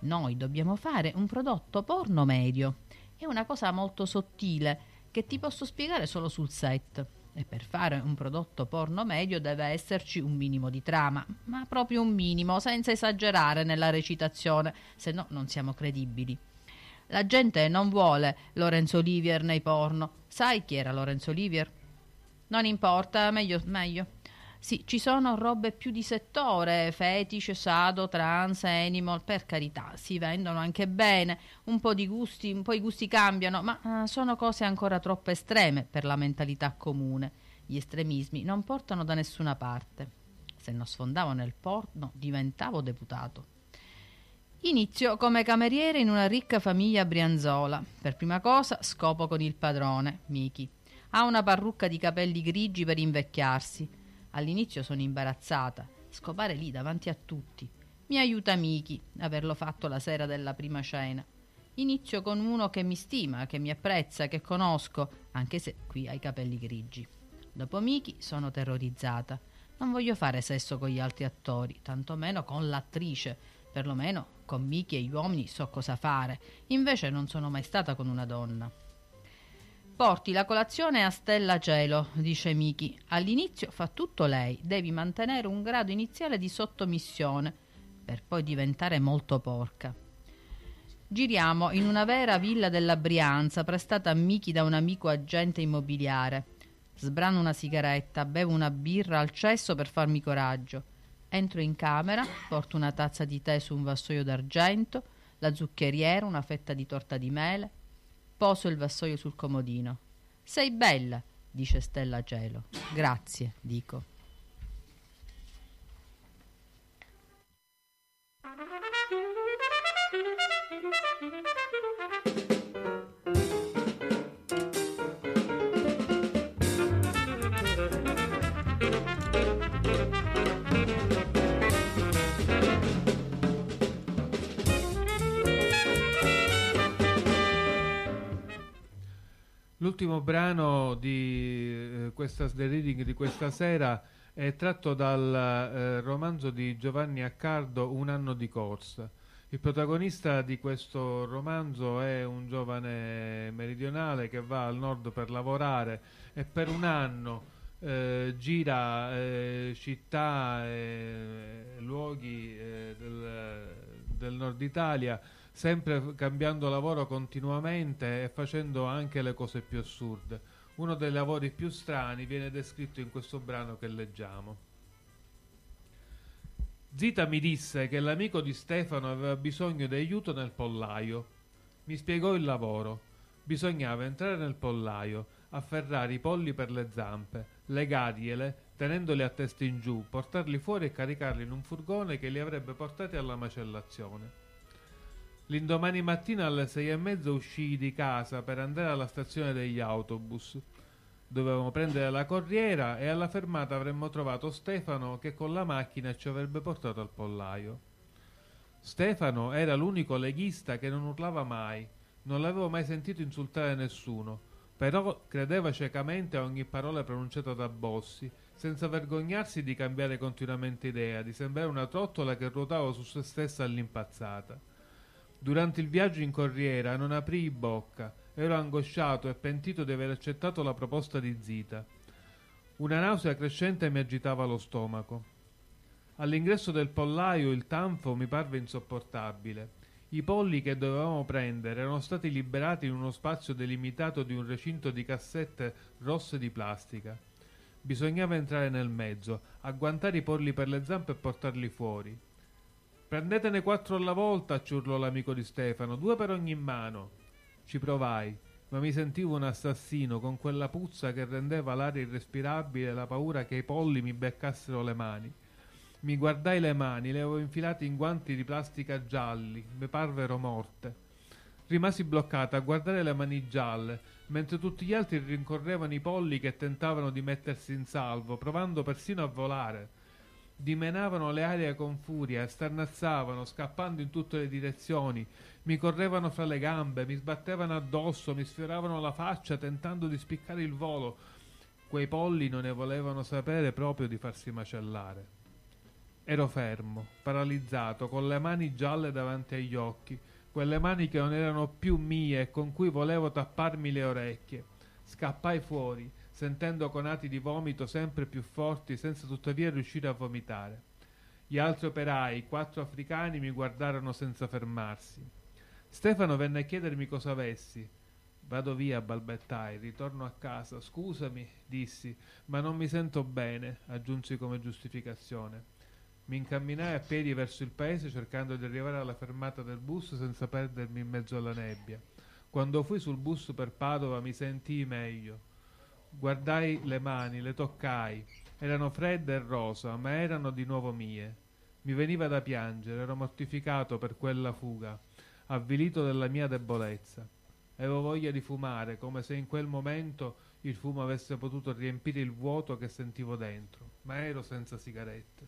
Noi dobbiamo fare un prodotto porno medio. È una cosa molto sottile che ti posso spiegare solo sul set. E per fare un prodotto porno medio deve esserci un minimo di trama, ma proprio un minimo, senza esagerare nella recitazione, se no non siamo credibili. La gente non vuole Lorenzo Olivier nei porno. Sai chi era Lorenzo Olivier? Non importa, meglio, meglio. Sì, ci sono robe più di settore, fetish, sado, trans, animal, per carità, si vendono anche bene, un po' di gusti, un po' i gusti cambiano, ma uh, sono cose ancora troppo estreme per la mentalità comune. Gli estremismi non portano da nessuna parte. Se non sfondavo nel porno, diventavo deputato. Inizio come cameriere in una ricca famiglia brianzola. Per prima cosa scopo con il padrone, Miki. Ha una parrucca di capelli grigi per invecchiarsi All'inizio sono imbarazzata. Scopare lì davanti a tutti. Mi aiuta Miki, averlo fatto la sera della prima cena. Inizio con uno che mi stima, che mi apprezza, che conosco, anche se qui ha i capelli grigi. Dopo Miki sono terrorizzata. Non voglio fare sesso con gli altri attori, tantomeno con l'attrice. Perlomeno con Miki e gli uomini so cosa fare. Invece non sono mai stata con una donna. Porti la colazione a Stella Cielo, dice Miki. All'inizio fa tutto lei, devi mantenere un grado iniziale di sottomissione, per poi diventare molto porca. Giriamo in una vera villa della Brianza, prestata a Miki da un amico agente immobiliare. Sbrano una sigaretta, bevo una birra al cesso per farmi coraggio. Entro in camera, porto una tazza di tè su un vassoio d'argento, la zuccheriera, una fetta di torta di mele, Poso il vassoio sul comodino. Sei bella, dice Stella Cielo. Grazie, dico. L'ultimo brano di eh, questa the reading di questa sera è tratto dal eh, romanzo di Giovanni Accardo Un anno di corsa. Il protagonista di questo romanzo è un giovane meridionale che va al nord per lavorare e per un anno eh, gira eh, città e luoghi eh, del, del nord Italia sempre cambiando lavoro continuamente e facendo anche le cose più assurde. Uno dei lavori più strani viene descritto in questo brano che leggiamo. Zita mi disse che l'amico di Stefano aveva bisogno di aiuto nel pollaio. Mi spiegò il lavoro. Bisognava entrare nel pollaio, afferrare i polli per le zampe, legargliele, tenendoli a testa in giù, portarli fuori e caricarli in un furgone che li avrebbe portati alla macellazione. L'indomani mattina alle sei e mezza uscii di casa per andare alla stazione degli autobus. Dovevamo prendere la corriera e alla fermata avremmo trovato Stefano che con la macchina ci avrebbe portato al pollaio. Stefano era l'unico leghista che non urlava mai, non l'avevo mai sentito insultare nessuno, però credeva ciecamente a ogni parola pronunciata da Bossi, senza vergognarsi di cambiare continuamente idea, di sembrare una trottola che ruotava su se stessa all'impazzata. Durante il viaggio in corriera non aprii bocca, ero angosciato e pentito di aver accettato la proposta di Zita. Una nausea crescente mi agitava lo stomaco. All'ingresso del pollaio il tanfo mi parve insopportabile. I polli che dovevamo prendere erano stati liberati in uno spazio delimitato di un recinto di cassette rosse di plastica. Bisognava entrare nel mezzo, agguantare i polli per le zampe e portarli fuori. Prendetene quattro alla volta, ci urlò l'amico di Stefano, due per ogni mano. Ci provai, ma mi sentivo un assassino con quella puzza che rendeva l'aria irrespirabile e la paura che i polli mi beccassero le mani. Mi guardai le mani, le avevo infilate in guanti di plastica gialli, mi parvero morte. Rimasi bloccata a guardare le mani gialle, mentre tutti gli altri rincorrevano i polli che tentavano di mettersi in salvo, provando persino a volare dimenavano le arie con furia, starnazzavano, scappando in tutte le direzioni, mi correvano fra le gambe, mi sbattevano addosso, mi sfioravano la faccia tentando di spiccare il volo. Quei polli non ne volevano sapere proprio di farsi macellare. Ero fermo, paralizzato, con le mani gialle davanti agli occhi, quelle mani che non erano più mie e con cui volevo tapparmi le orecchie. Scappai fuori, sentendo conati di vomito sempre più forti senza tuttavia riuscire a vomitare. Gli altri operai, quattro africani, mi guardarono senza fermarsi. Stefano venne a chiedermi cosa avessi. Vado via, balbettai, ritorno a casa. Scusami, dissi, ma non mi sento bene, aggiunsi come giustificazione. Mi incamminai a piedi verso il paese cercando di arrivare alla fermata del bus senza perdermi in mezzo alla nebbia. Quando fui sul bus per Padova mi sentii meglio. Guardai le mani, le toccai. Erano fredde e rosa, ma erano di nuovo mie. Mi veniva da piangere, ero mortificato per quella fuga, avvilito della mia debolezza. Avevo voglia di fumare, come se in quel momento il fumo avesse potuto riempire il vuoto che sentivo dentro, ma ero senza sigarette.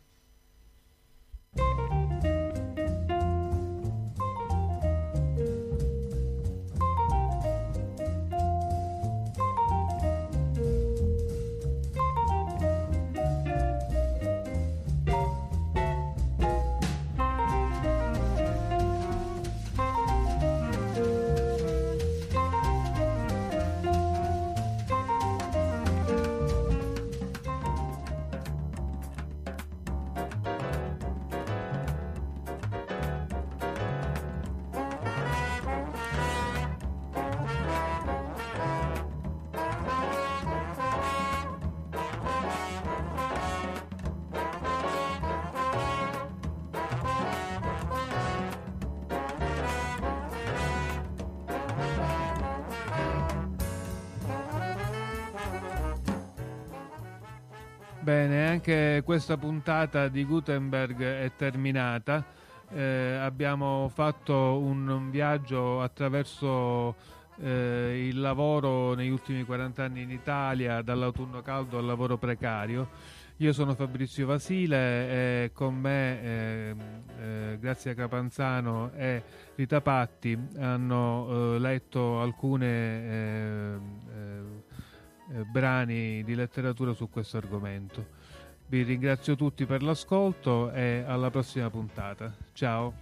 Anche questa puntata di Gutenberg è terminata. Eh, abbiamo fatto un, viaggio attraverso eh, il lavoro negli ultimi 40 anni in Italia, dall'autunno caldo al lavoro precario Io sono Fabrizio Vasile e con me eh, eh, Grazia Capanzano e Rita Patti hanno eh, letto alcuni eh, eh, brani di letteratura su questo argomento. Vi ringrazio tutti per l'ascolto e alla prossima puntata. Ciao.